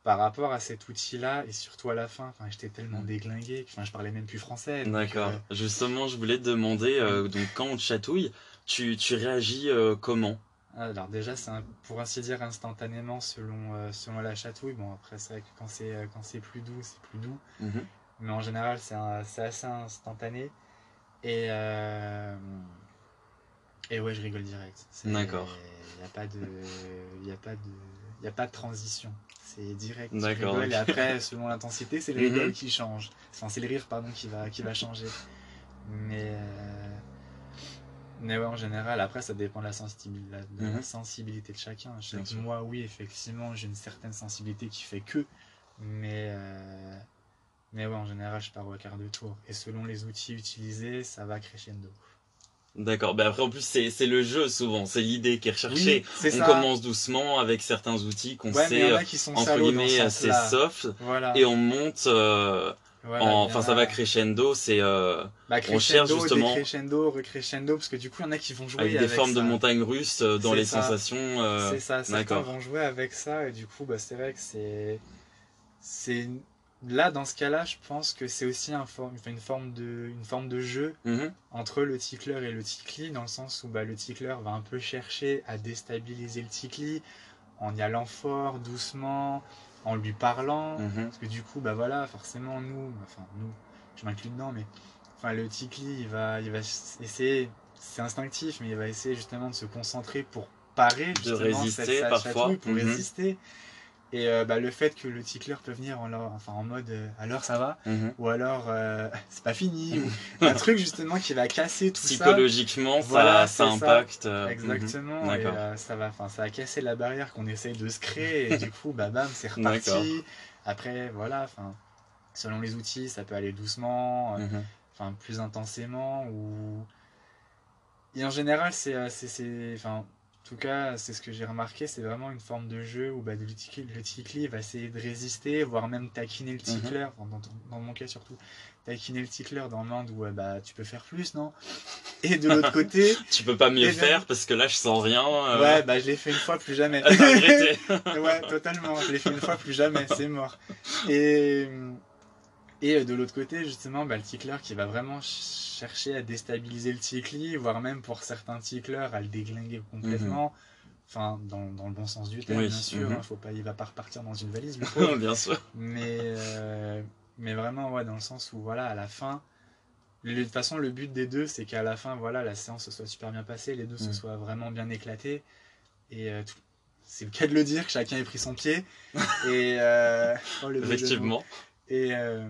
Par rapport à cet outil-là, et surtout à la fin, enfin, j'étais tellement déglingué, enfin, je parlais même plus français. D'accord. euh, Justement, je voulais te demander, euh, donc quand on te chatouille, tu, tu réagis euh, comment? Alors déjà, c'est pour ainsi dire instantanément selon, euh, selon la chatouille. Bon, après, c'est vrai que quand c'est euh, quand c'est plus doux, c'est plus doux. Mhm. Mais en général, c'est assez instantané. Et, euh, et ouais, je rigole direct. D'accord. Il n'y a pas de, il a pas de, il y a pas de transition. C'est direct. D'accord, Et après, selon l'intensité, c'est le Mhm. rigole qui change. Enfin, c'est le rire, pardon, qui va, qui va changer. Mais, euh, mais ouais, en général, après, ça dépend de la, de Mhm. sensibilité de chacun. Moi, oui, effectivement, j'ai une certaine sensibilité qui fait que. Mais, euh, mais ouais, en général, je pars au quart de tour. Et selon les outils utilisés, ça va crescendo. D'accord. Ben après, en plus, c'est le jeu souvent, c'est l'idée qui est recherchée. Oui, on ça. commence doucement avec certains outils qu'on Ouais, sait, en entre guillemets, assez soft, Voilà. et on monte. euh, Voilà, en Enfin, ça va crescendo, c'est euh, Bah, on cherche crescendo, justement- décrescendo, recrescendo, parce que du coup, il y en a qui vont jouer avec avec, des formes de montagne russe euh, dans les ça. sensations. euh, C'est ça, certains vont jouer avec ça, et du coup, bah, c'est vrai que c'est. c'est Là, dans ce cas-là, je pense que c'est aussi un forme... enfin, une, forme de... une forme de jeu Mhm. entre le tickler et le tickly, dans le sens où bah, le tickler va un peu chercher à déstabiliser le tickly en y allant fort, doucement, en lui parlant. Mhm. Parce que du coup, bah voilà, forcément, nous, enfin, nous, je m'inclus dedans, mais enfin, le tickly, il va, il va essayer, c'est instinctif, mais il va essayer justement de se concentrer pour parer, De résister cette- sa parfois. pour Mhm. résister. Et euh, bah, le fait que le tickler peut venir en, leur- enfin, en mode euh, alors ça va, Mhm. ou alors euh, c'est pas fini, ou un truc justement qui va casser tout ça. Psychologiquement, ça, Voilà, ça ça. impacte. Exactement, mhm. et ça va, ça va casser la barrière qu'on essaye de se créer, et du coup, bah bam, c'est reparti. Après, voilà, enfin, selon les outils, ça peut aller doucement, Mhm. plus intensément, ou. Et en général, c'est- enfin, En tout cas, c'est ce que j'ai remarqué, c'est vraiment une forme de jeu où bah, le, le va essayer de résister, voire même taquiner le Mhm. tickler, enfin, dans, mon cas surtout, taquiner le tickler dans le monde où euh, bah, tu peux faire plus, non? Et de l'autre côté, Tu peux pas mieux Eh bien- faire parce que là je sens rien. euh, ouais, bah, je l'ai fait une fois, plus jamais. Ouais, totalement. Je l'ai fait une fois, plus jamais, c'est mort. Et, et euh, de l'autre côté, justement, bah, le tickler qui va vraiment ch- chercher à déstabiliser le tickly, voire même pour certains ticklers à le déglinguer complètement. Enfin, dans, dans le bon sens du terme, Oui, bien sûr. mhm. hein, faut pas, il va pas repartir dans une valise, pauvre. Bien sûr. mais, euh, mais vraiment, ouais, dans le sens où, voilà, à la fin, le- de toute façon, le but des deux, c'est qu'à la fin, voilà, la séance se soit super bien passée, les deux se Mm. soient vraiment bien éclatés. Et euh, c'est le cas de le dire, que chacun ait pris son pied. Et, euh, oh, le. Effectivement. Et, euh,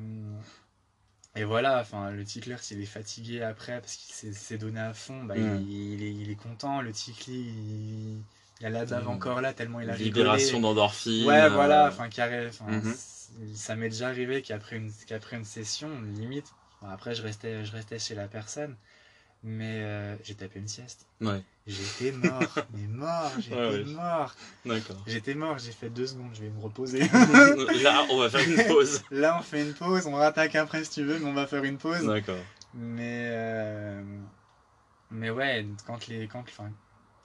et voilà, enfin, le tickler, s'il est fatigué après parce qu'il s'est- donné à fond, bah, Mm. il, il est, il est content. Le tickly, il, il a la bave Mm. encore là, tellement il a Libération d'endorphine. Ouais, euh, voilà, enfin, carré. Enfin, Mhm. c- Ça m'est déjà arrivé qu'après une, qu'après une session, limite, bon, après je restais, je restais chez la personne, mais euh, j'ai tapé une sieste. Ouais, J'étais mort, mais mort, j'étais Ouais, ouais. mort. d'accord. J'étais mort, j'ai fait deux secondes, je vais me reposer. Là, on va faire une pause. Là, on fait une pause, on rattaque après si tu veux, mais on va faire une pause. D'accord. Mais, euh, mais ouais, quand les, quand, enfin,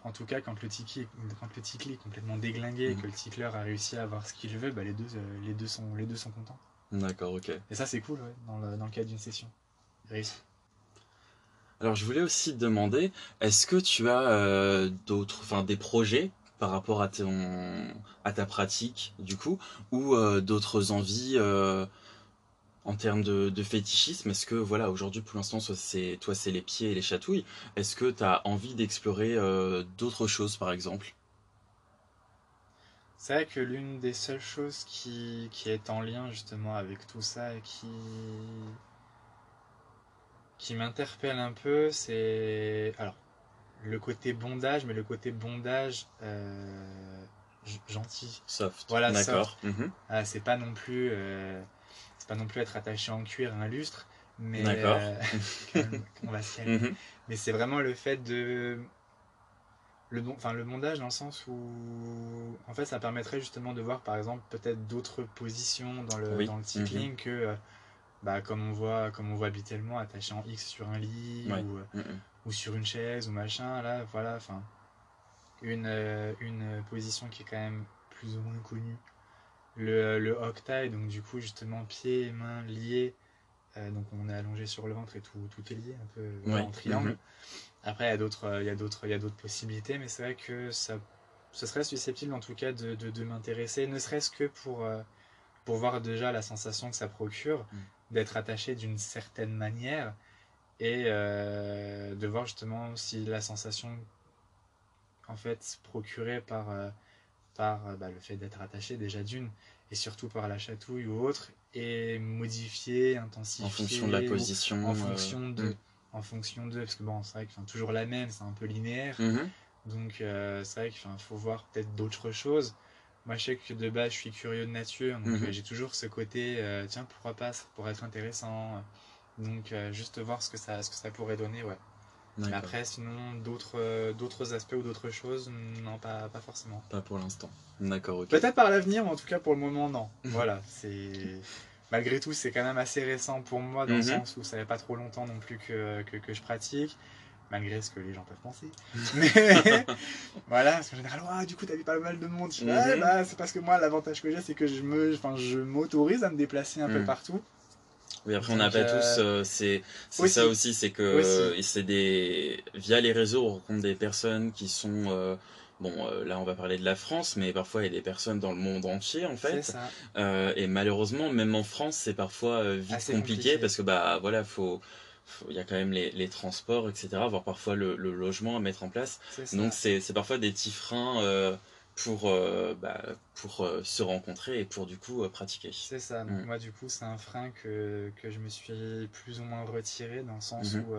en tout cas, quand le tiki, quand le est complètement déglingué et Mhm. que le tickler a réussi à avoir ce qu'il veut, bah les deux, euh, les deux sont, les deux sont contents. D'accord, ok. Et ça, c'est cool, ouais, dans le, dans le cadre d'une session. Réussi. Alors, je voulais aussi te demander, est-ce que tu as euh, d'autres, enfin, des projets par rapport à ton, ta pratique, du coup, ou euh, d'autres envies euh, en termes de, fétichisme? Est-ce que, voilà, aujourd'hui, pour l'instant, c'est, toi, c'est les pieds et les chatouilles. Est-ce que tu as envie d'explorer d'autres choses, par exemple? C'est vrai que l'une des seules choses qui, qui est en lien justement avec tout ça et qui, qui m'interpelle un peu, c'est alors le côté bondage, mais le côté bondage euh, gentil. Soft. Voilà, D'accord. Mhm. Ah, c'est pas non plus, euh, c'est pas non plus être attaché en cuir à un lustre, mais D'accord. euh, on va. Mhm. Mais c'est vraiment le fait de. Le, bon, enfin, le bondage dans le sens où. En fait, ça permettrait justement de voir, par exemple, peut-être d'autres positions dans le, Oui. dans le tickling que. Euh, Bah, comme on voit comme on voit habituellement attaché en X sur un lit Ouais. ou, euh, Mhm. ou sur une chaise ou machin là voilà enfin une, euh, une position qui est quand même plus ou moins connue le, le hog tie donc du coup justement pieds et mains liés euh, donc on est allongé sur le ventre et tout, tout est lié un peu voilà, Ouais. en triangle Mhm. après il y a d'autres euh, il y a d'autres il y a d'autres possibilités mais c'est vrai que ça ce serait susceptible en tout cas de, de, de m'intéresser ne serait-ce que pour euh, pour voir déjà la sensation que ça procure Mm. D'être attaché d'une certaine manière et euh, de voir justement si la sensation en fait procurée par, euh, par euh, bah, le fait d'être attaché déjà d'une et surtout par la chatouille ou autre est modifiée, intensifiée En fonction de la position. en euh, fonction de mhm. en fonction de parce que bon c'est vrai que toujours la même c'est un peu linéaire Mhm. donc c'est vrai qu'il faut voir peut-être d'autres choses. Moi je sais que de base je suis curieux de nature, donc Mhm. euh, j'ai toujours ce côté, euh, tiens pourquoi pas, ça pourrait être intéressant. Donc euh, juste voir ce que ça, ce que ça pourrait donner, ouais. Mais après sinon d'autres d'autres aspects ou d'autres choses, non pas, pas forcément. Pas pour l'instant. D'accord, ok. Peut-être par l'avenir, mais en tout cas pour le moment non. Mhm. Voilà, c'est... Malgré tout c'est quand même assez récent pour moi dans le Mhm. sens où ça fait pas trop longtemps non plus que, que, que je pratique. Malgré ce que les gens peuvent penser. Mais voilà, parce qu'en général, Ouah, du coup, t'as vu pas mal de monde. Je Mhm. bah, c'est parce que moi, l'avantage que j'ai, c'est que je me, enfin, je m'autorise à me déplacer un peu Mhm. partout. Oui, après, on n'a pas euh, tous. euh, c'est ça aussi, c'est que c'est des via les réseaux, on rencontre des personnes qui sont euh, bon. là, on va parler de la France, mais parfois il y a des personnes dans le monde entier, en fait. ça. Et malheureusement, même en France, c'est parfois vite compliqué, compliqué. parce que bah voilà, faut- il y a quand même les, les transports, etc. Voire parfois le, le logement à mettre en place. Donc c'est parfois des petits freins euh, pour euh, bah, pour euh, se rencontrer et pour du coup pratiquer. C'est ça. Donc, Mhm. moi, du coup, c'est un frein que, que je me suis plus ou moins retiré dans le sens Mhm. où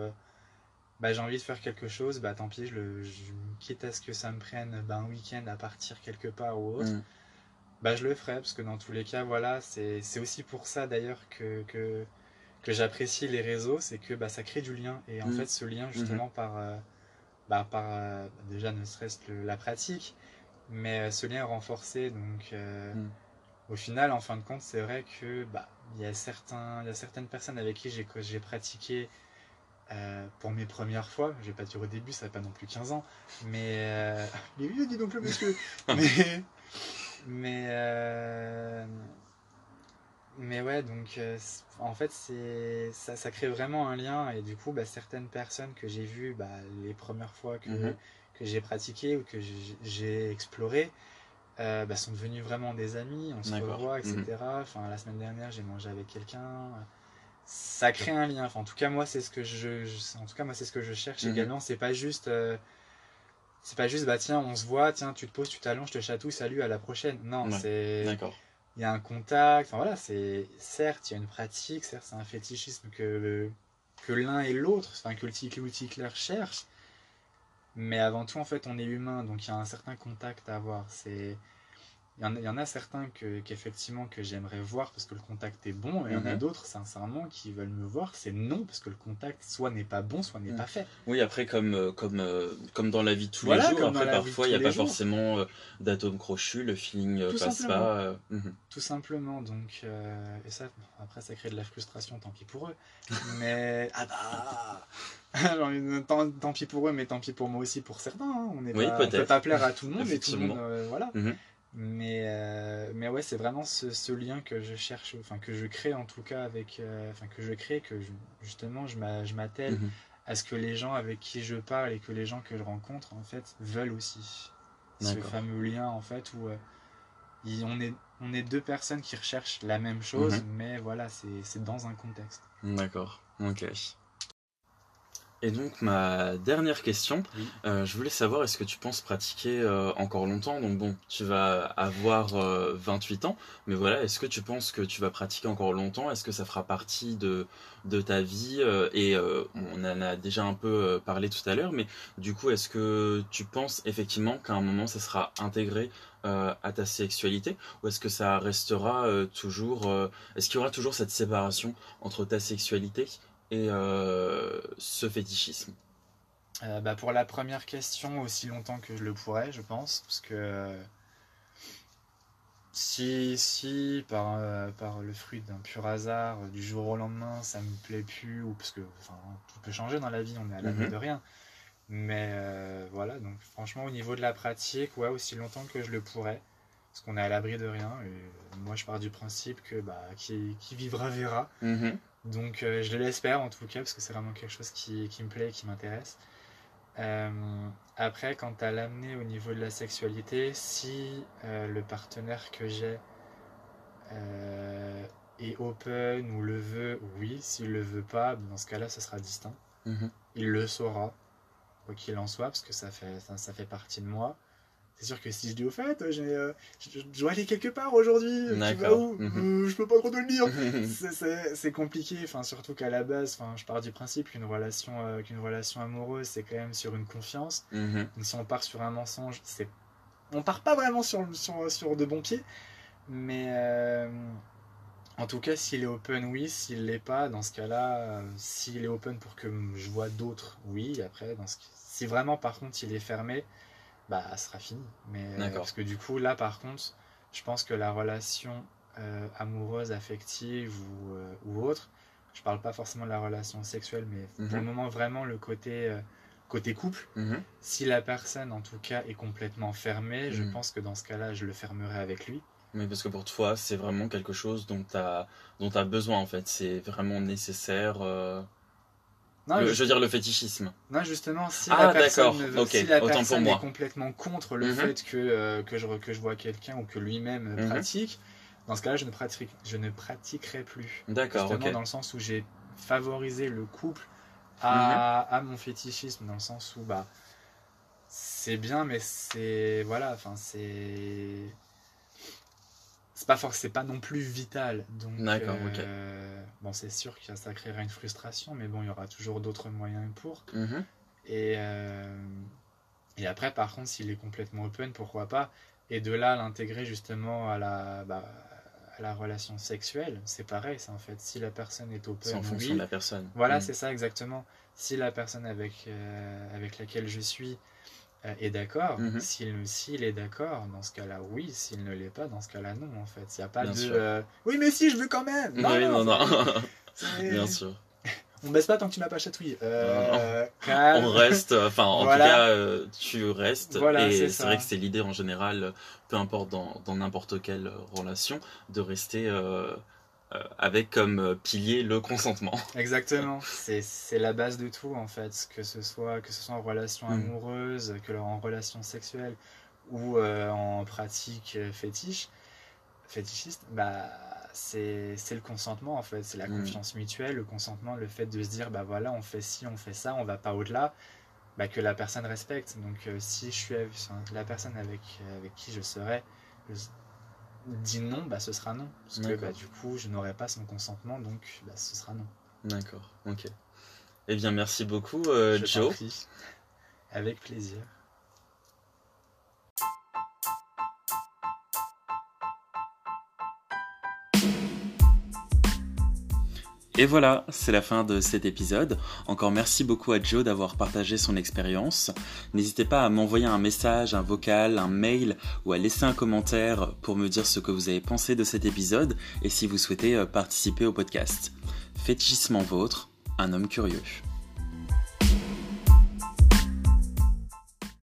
bah, j'ai envie de faire quelque chose, bah tant pis, je le, je- quitte à ce que ça me prenne bah, un week-end à partir quelque part ou autre. Mm. bah je le ferai parce que dans tous les cas voilà c'est c'est aussi pour ça d'ailleurs que que, que j'apprécie les réseaux c'est que bah ça crée du lien et en Mhm. fait ce lien justement par euh, bah, par euh, déjà ne serait-ce que la pratique, mais euh, ce lien renforcé. Donc, Mm. au final, en fin de compte, c'est vrai que bah, il y a certains, il y a certaines personnes avec qui j'ai pratiqué pour mes premières fois. Je vais pas dire au début, ça fait pas non plus 15 ans, mais est vieux, dis donc le monsieur. mais mais euh, mais ouais, donc euh, en fait, c'est ça, ça crée vraiment un lien et du coup, bah, certaines personnes que j'ai vues bah, les premières fois que, Mhm. que j'ai pratiqué ou que j'ai exploré euh, bah, sont devenus vraiment des amis, on se revoit, etc. Enfin, la semaine dernière, j'ai mangé avec quelqu'un. Ça crée un lien. Enfin, en tout cas, moi, c'est ce que je, je- en tout cas, moi, c'est ce que je cherche Mhm. également. C'est pas juste, euh, c'est pas juste, bah tiens, on se voit, tiens, tu te poses, tu t'allonges, je te chatouille, salut, à la prochaine. Non, Ouais, c'est, D'accord. Il y a un contact. Voilà, c'est certes, il y a une pratique, certes, c'est un fétichisme que l'un et l'autre, enfin que le ticler cherchent. Mais avant tout, en fait, on est humain, donc il y a un certain contact à avoir. C'est il y, en a, il y en a certains que, qu'effectivement que j'aimerais voir parce que le contact est bon, et il y en a Mhm. d'autres, sincèrement, qui veulent me voir, c'est non parce que le contact soit n'est pas bon, soit n'est Mhm. pas fait. Oui, après, comme, euh, comme, euh, comme dans la vie de tous Voilà, les jours, après, parfois, il n'y a pas jours. forcément euh, d'atome crochu, le feeling euh, Tout passe simplement. pas. euh, mhm. Tout simplement, donc, et ça, après, ça crée de la frustration, tant pis pour eux. Mais, ah bah, tant, tant pis pour eux, mais tant pis pour moi aussi, pour certains. hein. On Oui, on peut pas plaire à tout le monde, et tout le monde, voilà. Mais, euh, mais ouais, c'est vraiment ce, ce lien que je cherche, enfin, que je crée en tout cas avec, euh, enfin, que je crée, que je- justement, je m'a- je m'attelle Mhm. à ce que les gens avec qui je parle et que les gens que je rencontre, en fait, veulent aussi. Ce fameux lien, en fait, où euh, il- on, est, on est deux personnes qui recherchent la même chose, Mhm. mais voilà, c'est c'est dans un contexte. D'accord, ok. Et donc ma dernière question, Oui. euh, je voulais savoir est-ce que tu penses pratiquer euh, encore longtemps? Donc bon, tu vas avoir euh, 28 ans, mais voilà, est-ce que tu penses que tu vas pratiquer encore longtemps? Est-ce que ça fera partie de, de ta vie? Euh, Et euh, on en a déjà un peu euh, parlé tout à l'heure, mais du coup, est-ce que tu penses effectivement qu'à un moment ça sera intégré euh, à ta sexualité? Ou est-ce que ça restera euh, toujours... euh, est-ce qu'il y aura toujours cette séparation entre ta sexualité et euh, ce fétichisme. Euh, bah, pour la première question, aussi longtemps que je le pourrais, je pense, parce que si, si par, euh, par le fruit d'un pur hasard, du jour au lendemain, ça me plaît plus, ou parce que enfin, tout peut changer dans la vie, on est à l'abri Mhm. de rien. Mais euh, voilà, donc franchement, au niveau de la pratique, ouais, aussi longtemps que je le pourrais, parce qu'on est à l'abri de rien. Et moi, je pars du principe que bah, qui, qui vivra verra. Mhm. Donc euh, je l'espère en tout cas, parce que c'est vraiment quelque chose qui, qui me plaît et qui m'intéresse. Euh, après, quant à l'amener au niveau de la sexualité, si euh, le partenaire que j'ai est open ou le veut, oui. S'il le veut pas, dans ce cas-là, ce sera distinct. Mhm. Il le saura, quoi qu'il en soit, parce que ça fait, ça, ça fait partie de moi. C'est sûr que si je dis au fait, euh, je, je dois aller quelque part aujourd'hui, tu vas où Mhm. Euh, Je peux pas trop te le dire. C'est- compliqué, enfin, surtout qu'à la base, enfin, je pars du principe qu'une relation, euh, qu'une relation amoureuse, c'est quand même sur une confiance. Mhm. Donc, si on part sur un mensonge, c'est on part pas vraiment sur, sur, sur de bons pieds. Mais en tout cas, s'il est open, oui. S'il l'est pas, dans ce cas-là, s'il est open pour que je vois d'autres, oui. Après, dans ce... si vraiment, par contre, il est fermé, bah, sera fini. Mais, euh, parce que du coup, là, par contre, je pense que la relation euh, amoureuse, affective ou, euh, ou autre, je parle pas forcément de la relation sexuelle, mais pour Mhm. le moment, vraiment le côté, euh, côté couple. Mhm. Si la personne, en tout cas, est complètement fermée, je Mhm. pense que dans ce cas-là, je le fermerai avec lui. Mais parce que pour toi, c'est vraiment quelque chose dont tu as, dont t'as besoin en fait. C'est vraiment nécessaire. Non, le- ju- je veux dire le fétichisme. non, justement, si Ah, la personne, si la pour personne moi. est complètement contre le Mhm. fait que, euh, que, je, que je vois quelqu'un ou que lui-même Mhm. pratique, dans ce cas-là, je ne, pratique, je ne pratiquerai plus. D'accord, Justement, dans le sens où j'ai favorisé le couple à, Mhm. à mon fétichisme, dans le sens où bah c'est bien, mais c'est voilà, enfin c'est c'est pas forcément, pas non plus vital. Donc D'accord, euh, bon, c'est sûr que ça créera une frustration, mais bon, il y aura toujours d'autres moyens pour. Mhm. Et euh, et après, par contre, s'il est complètement open, pourquoi pas? Et de là, l'intégrer justement à la bah, à la relation sexuelle, c'est pareil, c'est en fait si la personne est open, C'est en fonction oui. de la personne. Voilà, Mm. c'est ça exactement. Si la personne avec, euh, avec laquelle je suis est d'accord, Mhm. s'il s'il est d'accord, dans ce cas-là, oui. S'il ne l'est pas, dans ce cas-là, non, en fait. Il n'y a pas Bien de... euh, oui, mais si, je veux quand même Oui, non, non. Bien sûr. On baisse pas tant que tu m'as pas chatouillé. Euh. On reste, enfin en Voilà. tout cas, euh, tu restes. Voilà, et c'est vrai que c'est l'idée en général, peu importe dans n'importe quelle relation, de rester avec comme euh, pilier le consentement. Exactement, c'est la base de tout en fait, que ce soit que ce soit en relation Mm. amoureuse, que en relation sexuelle ou euh, en pratique euh, fétiche, fétichiste, bah c'est le consentement en fait, c'est la Mm. confiance mutuelle, le consentement, le fait de se dire bah voilà on fait ci, on fait ça, on va pas au-delà, bah que la personne respecte. Donc euh, si je suis la personne avec avec qui je serai dit non, bah ce sera non, parce que bah, du coup je n'aurai pas son consentement, donc bah, ce sera non. D'accord, ok. Eh bien, merci beaucoup, euh, Joe. Avec plaisir. Et voilà, c'est la fin de cet épisode. Encore merci beaucoup à Joe d'avoir partagé son expérience. N'hésitez pas à m'envoyer un message, un vocal, un mail ou à laisser un commentaire pour me dire ce que vous avez pensé de cet épisode et si vous souhaitez euh, participer au podcast. Fétichissement vôtre, un homme curieux.